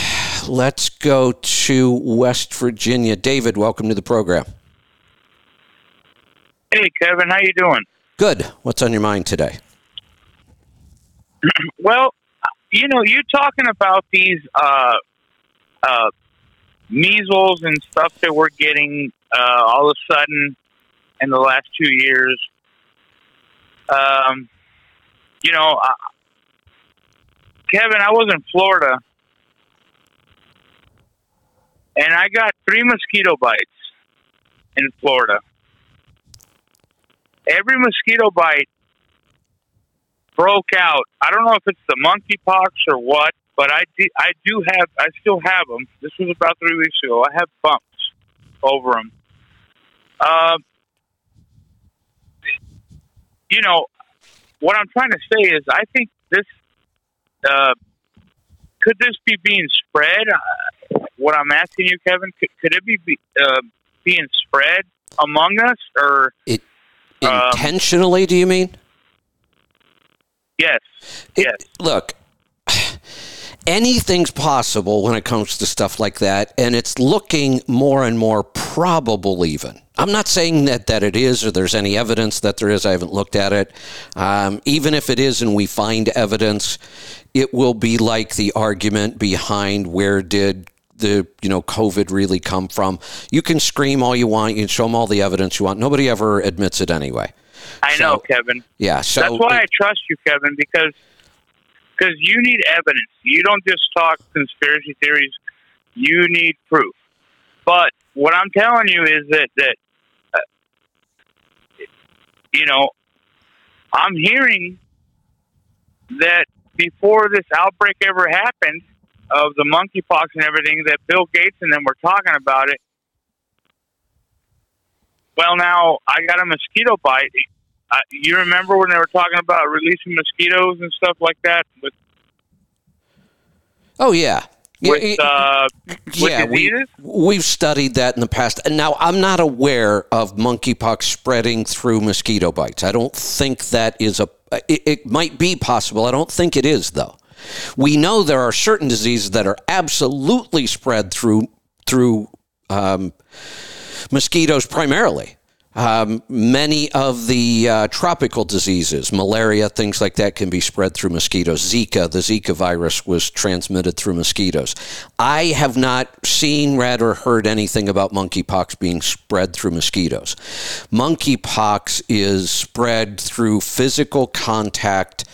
let's go to West Virginia. David, welcome to the program. Hey, Kevin, how you doing? Good. What's on your mind today? Well, you know, you talking about these uh, uh, measles and stuff that we're getting uh, all of a sudden in the last two years. Um, you know, uh, Kevin, I was in Florida, and I got three mosquito bites in Florida. Every mosquito bite broke out. I don't know if it's the monkeypox or what, but I do, I do have, I still have them. This was about three weeks ago. I have bumps over them. Uh, you know, what I'm trying to say is, I think this, uh, could this be being spread? Uh, what I'm asking you, Kevin, could, could it be, be uh, being spread among us, or It Um, intentionally? Do you mean? Yes, It- yes? Look, anything's possible when it comes to stuff like that, and it's looking more and more probable. Even I'm not saying that that it is, or there's any evidence that there is. I haven't looked at it. Um, even if it is, and we find evidence, it will be like the argument behind where did the you know COVID really come from. You can scream all you want, you can show them all the evidence you want. Nobody ever admits it anyway. I So- know, Kevin. Yeah, so That's why I trust you, Kevin, because because you need evidence. You don't just talk conspiracy theories. You need proof. But what I'm telling you is that that uh, you know I'm hearing that before this outbreak ever happened of the monkeypox and everything, that Bill Gates and them were talking about it. Well, now I got a mosquito bite. Uh, you remember when they were talking about releasing mosquitoes and stuff like that with oh yeah, with uh, with yeah, we, diseases? we've studied that in the past. And now I'm not aware of monkeypox spreading through mosquito bites. I don't think that is a. It, it might be possible. I don't think it is though. We know there are certain diseases that are absolutely spread through through um, mosquitoes primarily. Um, many of the uh, tropical diseases, malaria, things like that, can be spread through mosquitoes. Zika, the Zika virus, was transmitted through mosquitoes. I have not seen, read, or heard anything about monkeypox being spread through mosquitoes. Monkeypox is spread through physical contact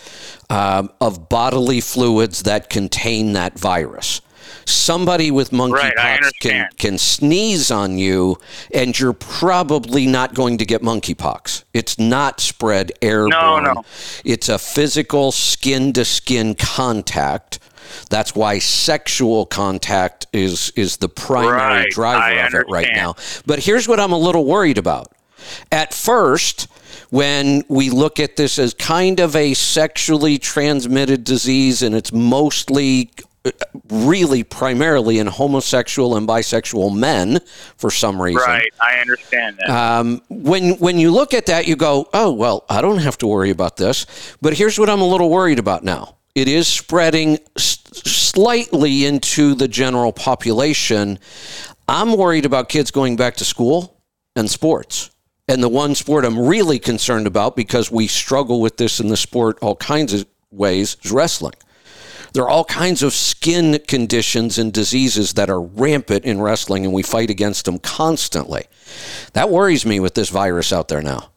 um, of bodily fluids that contain that virus. Somebody with Right, monkeypox can, can sneeze on you, and you're probably not going to get monkeypox. It's not spread airborne. no. no. It's a physical skin to skin contact. That's why sexual contact is is the primary Right, driver I of it right now. But here's what I'm a little worried about. At first, when we look at this as kind of a sexually transmitted disease and it's mostly really primarily in homosexual and bisexual men for some reason. Right, I understand that. Um, when when you look at that, you go, "Oh well, I don't have to worry about this." But here's what I'm a little worried about now. It is spreading s- slightly into the general population. I'm worried about kids going back to school and sports. And the one sport I'm really concerned about because we struggle with this in the sport all kinds of ways is wrestling. There are all kinds of skin conditions and diseases that are rampant in wrestling, and we fight against them constantly. That worries me with this virus out there now.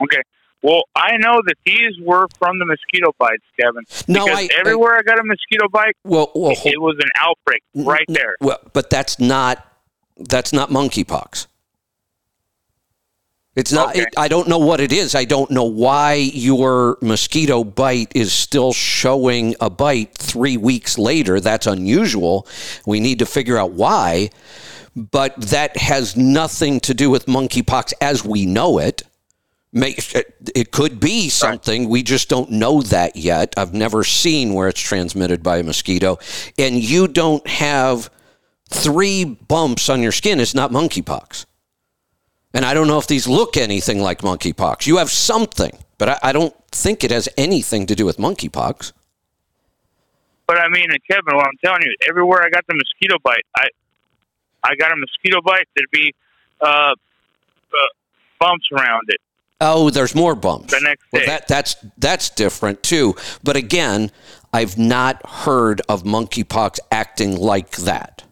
okay. Well, I know that these were from the mosquito bites, Kevin. No, because I- everywhere I, got a mosquito bite, Well, well, it, it was an outbreak right there. Well, but that's not that's not monkeypox. It's not. Okay. It, I don't know what it is. I don't know why your mosquito bite is still showing a bite three weeks later. That's unusual. We need to figure out why. But that has nothing to do with monkeypox as we know it. May- It could be something. We just don't know that yet. I've never seen where it's transmitted by a mosquito. And you don't have three bumps on your skin. It's not monkeypox. And I don't know if these look anything like monkeypox. You have something, but I, I don't think it has anything to do with monkeypox. But I mean, Kevin, what I'm telling you, everywhere I got the mosquito bite, I I got a mosquito bite. There'd be uh, uh, bumps around it Oh, there's more bumps. the next Well, day. that that's that's different too. But again, I've not heard of monkeypox acting like that.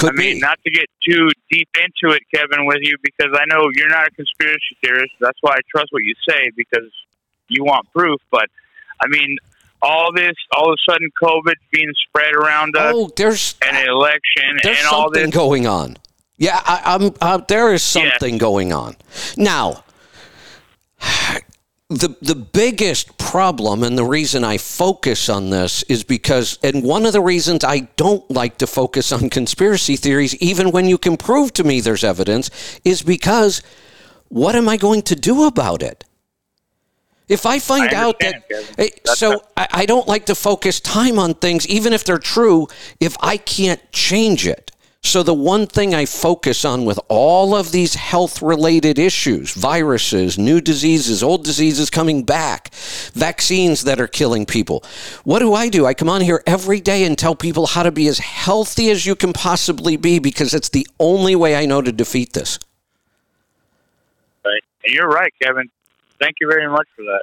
Could I mean, be. not to get too deep into it, Kevin, with you, because I know you're not a conspiracy theorist. That's why I trust what you say because you want proof. But I mean, all this, all of a sudden, COVID being spread around us, oh, there's and an election, there's and all something this. going on. Yeah, I, I'm. Uh, there is something going on now. The the biggest problem and the reason I focus on this is because, and one of the reasons I don't like to focus on conspiracy theories, even when you can prove to me there's evidence, is because what am I going to do about it? If I find I out that. Hey, eh, so I, I don't like to focus time on things, even if they're true, if I can't change it. So the one thing I focus on with all of these health related issues, viruses, new diseases, old diseases coming back, vaccines that are killing people. What do I do? I come on here every day and tell people how to be as healthy as you can possibly be because it's the only way I know to defeat this. Right. You're right, Kevin. Thank you very much for that.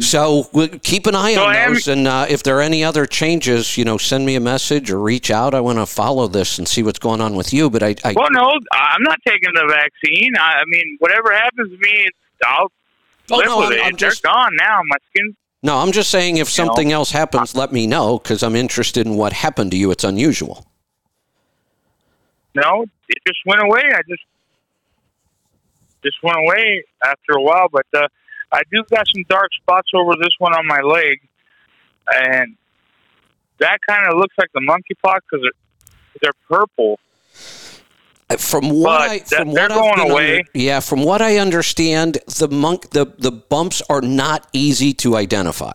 So keep an eye So on I am- those, and uh, if there are any other changes, you know, send me a message or reach out. I want to follow this and see what's going on with you. But I, I Well, no, I'm not taking the vaccine. I, I mean, whatever happens to me, it's, I'll Oh, live no, with I'm- it. I'm They're just- gone now. My skin. no, I'm just saying if something else happens, let me know because I'm interested in what happened to you. It's unusual. No, it just went away. I just just went away after a while. But uh, I do got some dark spots over this one on my leg, and that kind of looks like the monkeypox because they're purple. Uh, From what But I, from they're what I've going been away. under- yeah, from what I understand, the monk, the the bumps are not easy to identify.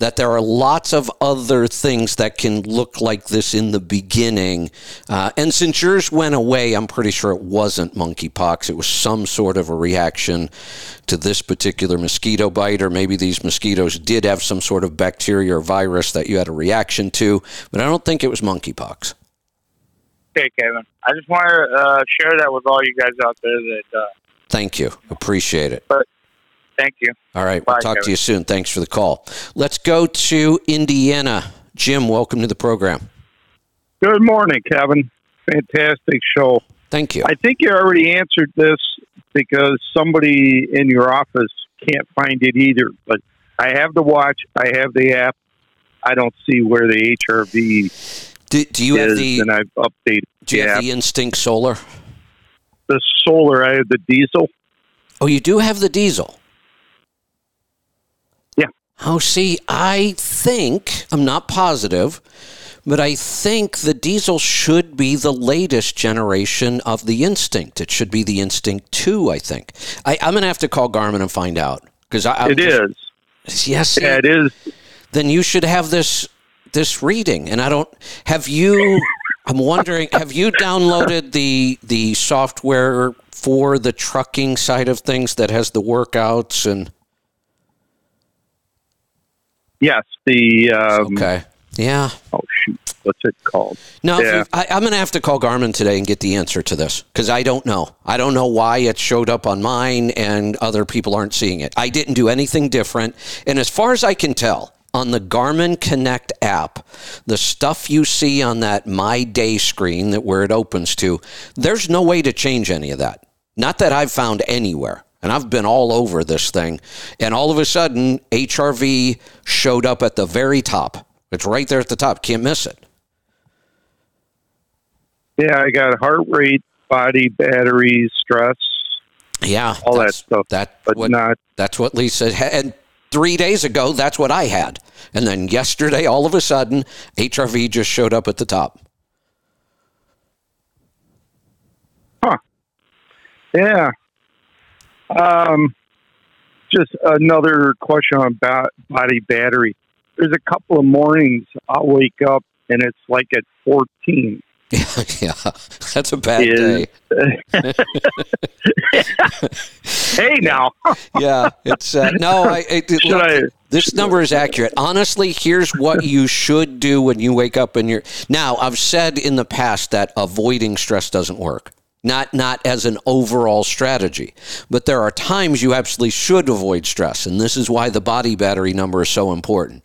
That there are lots of other things that can look like this in the beginning, uh, and since yours went away, I'm pretty sure it wasn't monkeypox. It was some sort of a reaction to this particular mosquito bite, or maybe these mosquitoes did have some sort of bacteria or virus that you had a reaction to. But I don't think it was monkeypox. Okay, Kevin. I just want to uh, share that with all you guys out there. That uh, Thank you, appreciate it. Thank you. All right. We'll Bye, talk to you soon. Thanks for the call. Let's go to Indiana. Jim, welcome to the program. Good morning, Kevin. Fantastic show. Thank you. I think you already answered this because somebody in your office can't find it either. But I have the watch, I have the app. I don't see where the HRV Do, do you have is, the and I've updated Do you the have app. the Instinct Solar? The solar, I have the dēzl. Oh, you do have the dēzl. Oh, see, I think I'm not positive, but I think the dēzl should be the latest generation of the Instinct. It should be the Instinct Two. I think. I, I'm gonna have to call Garmin and find out because It just- is. Yes. Yeah, it is. then you should have this this reading and i don't have you i'm wondering have you downloaded the the software for the trucking side of things that has the workouts and Yes, the um, okay yeah oh shoot, what's it called? no Yeah. i'm going to have to call garmin today and get the answer to this because i don't know i don't know why it showed up on mine and other people aren't seeing it i didn't do anything different and as far as i can tell on the Garmin Connect app, the stuff you see on that My Day screen that where it opens to, there's no way to change any of that. Not that I've found anywhere. And I've been all over this thing. And all of a sudden, HRV showed up at the very top. It's right there at the top. Can't miss it. Yeah, I got heart rate, body, battery, stress, Yeah, all that stuff, That but what, not. that's what Lisa had. And three days ago, that's what I had. And then yesterday, all of a sudden, HRV just showed up at the top. Huh. Yeah. Um, just another question on ba- body battery. There's a couple of mornings I'll wake up and it's like at 14. yeah, that's a bad Is- day. Hey, now. yeah, it's uh, no. I, it, it- look, I- this number is accurate. Honestly, here's what you should do when you wake up and you're. Now, I've said in the past that avoiding stress doesn't work. Not not as an overall strategy, but there are times you absolutely should avoid stress, and this is why the body battery number is so important.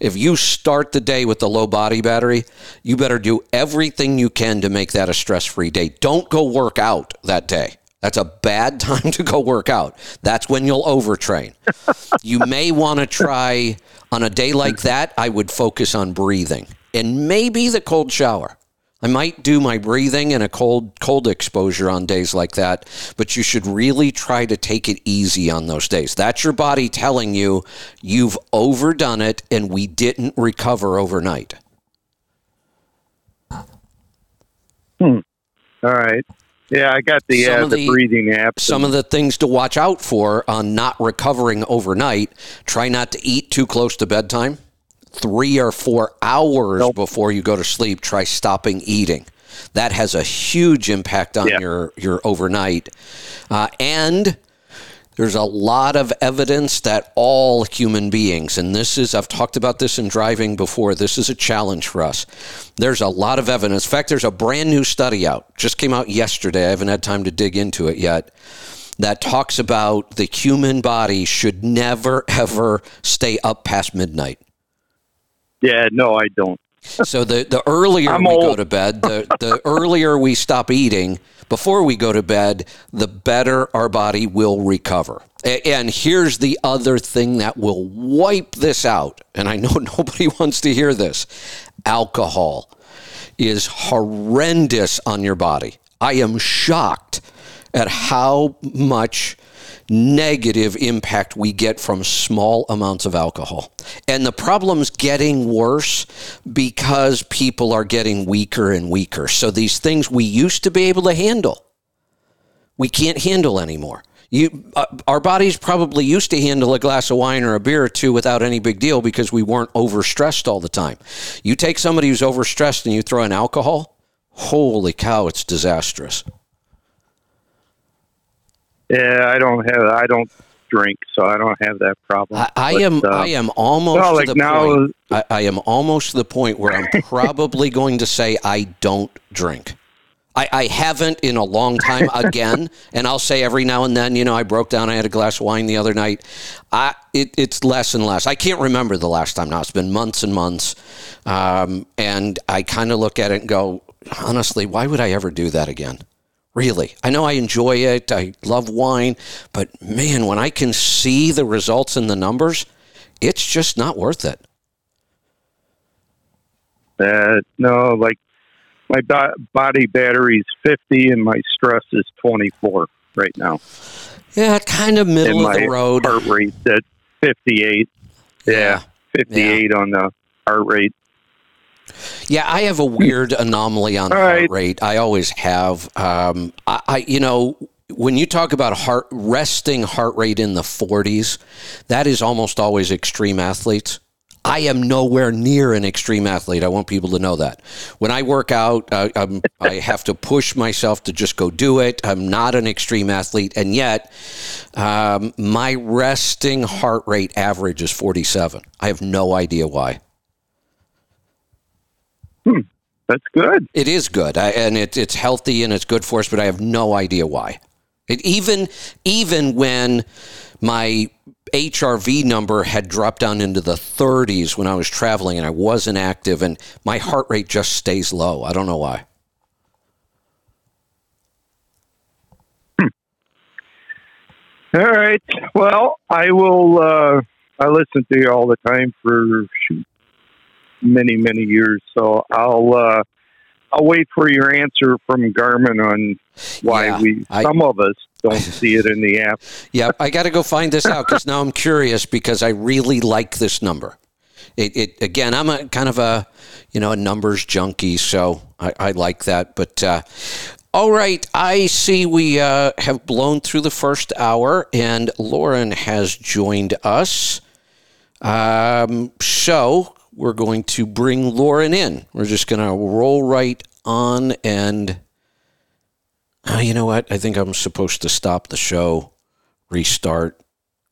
If you start the day with the low body battery, you better do everything you can to make that a stress free day. Don't go work out that day. That's a bad time to go work out. That's when you'll overtrain. you may want to try on a day like that, I would focus on breathing and maybe the cold shower. I might do my breathing and a cold cold exposure on days like that, but you should really try to take it easy on those days. That's your body telling you you've overdone it and we didn't recover overnight. Hmm. All right. Yeah, I got the, uh, the the- breathing app. Some of the things to watch out for on not recovering overnight, try not to eat too close to bedtime. 3 or 4 hours Nope. before you go to sleep, try stopping eating. That has a huge impact on Yeah. your your overnight. Uh, and there's a lot of evidence that all human beings, and this is, I've talked about this in driving before, this is a challenge for us. There's a lot of evidence. In fact, there's a brand new study out, just came out yesterday. I haven't had time to dig into it yet. that talks about the human body should never, ever stay up past midnight. Yeah, no, I don't. So the, the earlier I'm we go to bed, the, the earlier we stop eating before we go to bed, the better our body will recover. And here's the other thing that will wipe this out. And I know nobody wants to hear this alcohol is horrendous on your body. I am shocked at how much negative impact we get from small amounts of alcohol. And the problem's getting worse because people are getting weaker and weaker. So these things we used to be able to handle, we can't handle anymore. You, uh, our bodies probably used to handle a glass of wine or a beer or two without any big deal because we weren't overstressed all the time. You take somebody who's overstressed and you throw in alcohol, holy cow, it's disastrous. Yeah, I don't have. I don't drink, so I don't have that problem. I, I But, am uh, I am almost well, to like the now- point. I, I am almost to the point where I'm probably going to say I don't drink. I, I haven't in a long time again, and I'll say every now and then, you know, I broke down. I had a glass of wine the other night. I it, it's less and less. I can't remember the last time now. It's been months and months, um, and I kind of look at it and go, honestly, why would I ever do that again? Really, I know I enjoy it. I love wine, but man, when I can see the results in the numbers, it's just not worth it. Uh, no, like my bo- body battery's 50 and my stress is 24 right now. Yeah, kind of middle and of my the road. heart rate's at 58. Yeah, 58 on the heart rate. Yeah, I have a weird anomaly on All heart right. rate. I always have. Um, I, I, you know, when you talk about heart resting heart rate in the 40s, that is almost always extreme athletes. I am nowhere near an extreme athlete. I want people to know that. When I work out, I'm, I have to push myself to just go do it. I'm not an extreme athlete, and yet um, my resting heart rate average is 47. I have no idea why. That's good. It is good, I, and it, it's healthy and it's good for us. But I have no idea why. It even even when my HRV number had dropped down into the 30s when I was traveling and I wasn't active, and my heart rate just stays low. I don't know why. All right. Well, I will. Uh, I listen to you all the time for shoot, many, many years. So I'll. Uh, I'll wait for your answer from Garmin on why Yeah, we I- some of us don't see it in the app. Yeah, I got to go find this out because now I'm curious because I really like this number. It, it again, I'm a kind of a you know a numbers junkie, so I, I like that. But uh, all right, I see we uh, have blown through the first hour, and Lauren has joined us. Um, so we're going to bring Lauren in. We're just going to roll right on and. Uh, you know what? I think I'm supposed to stop the show, restart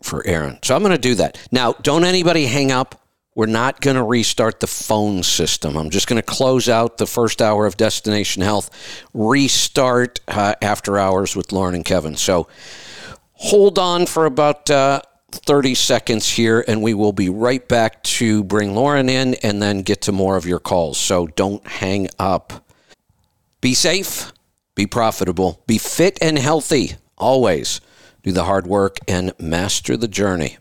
for Aaron. So I'm going to do that. Now, don't anybody hang up. We're not going to restart the phone system. I'm just going to close out the first hour of Destination Health, restart uh, after hours with Lauren and Kevin. So hold on for about uh, 30 seconds here, and we will be right back to bring Lauren in and then get to more of your calls. So don't hang up. Be safe, be profitable, be fit and healthy always. Do the hard work and master the journey.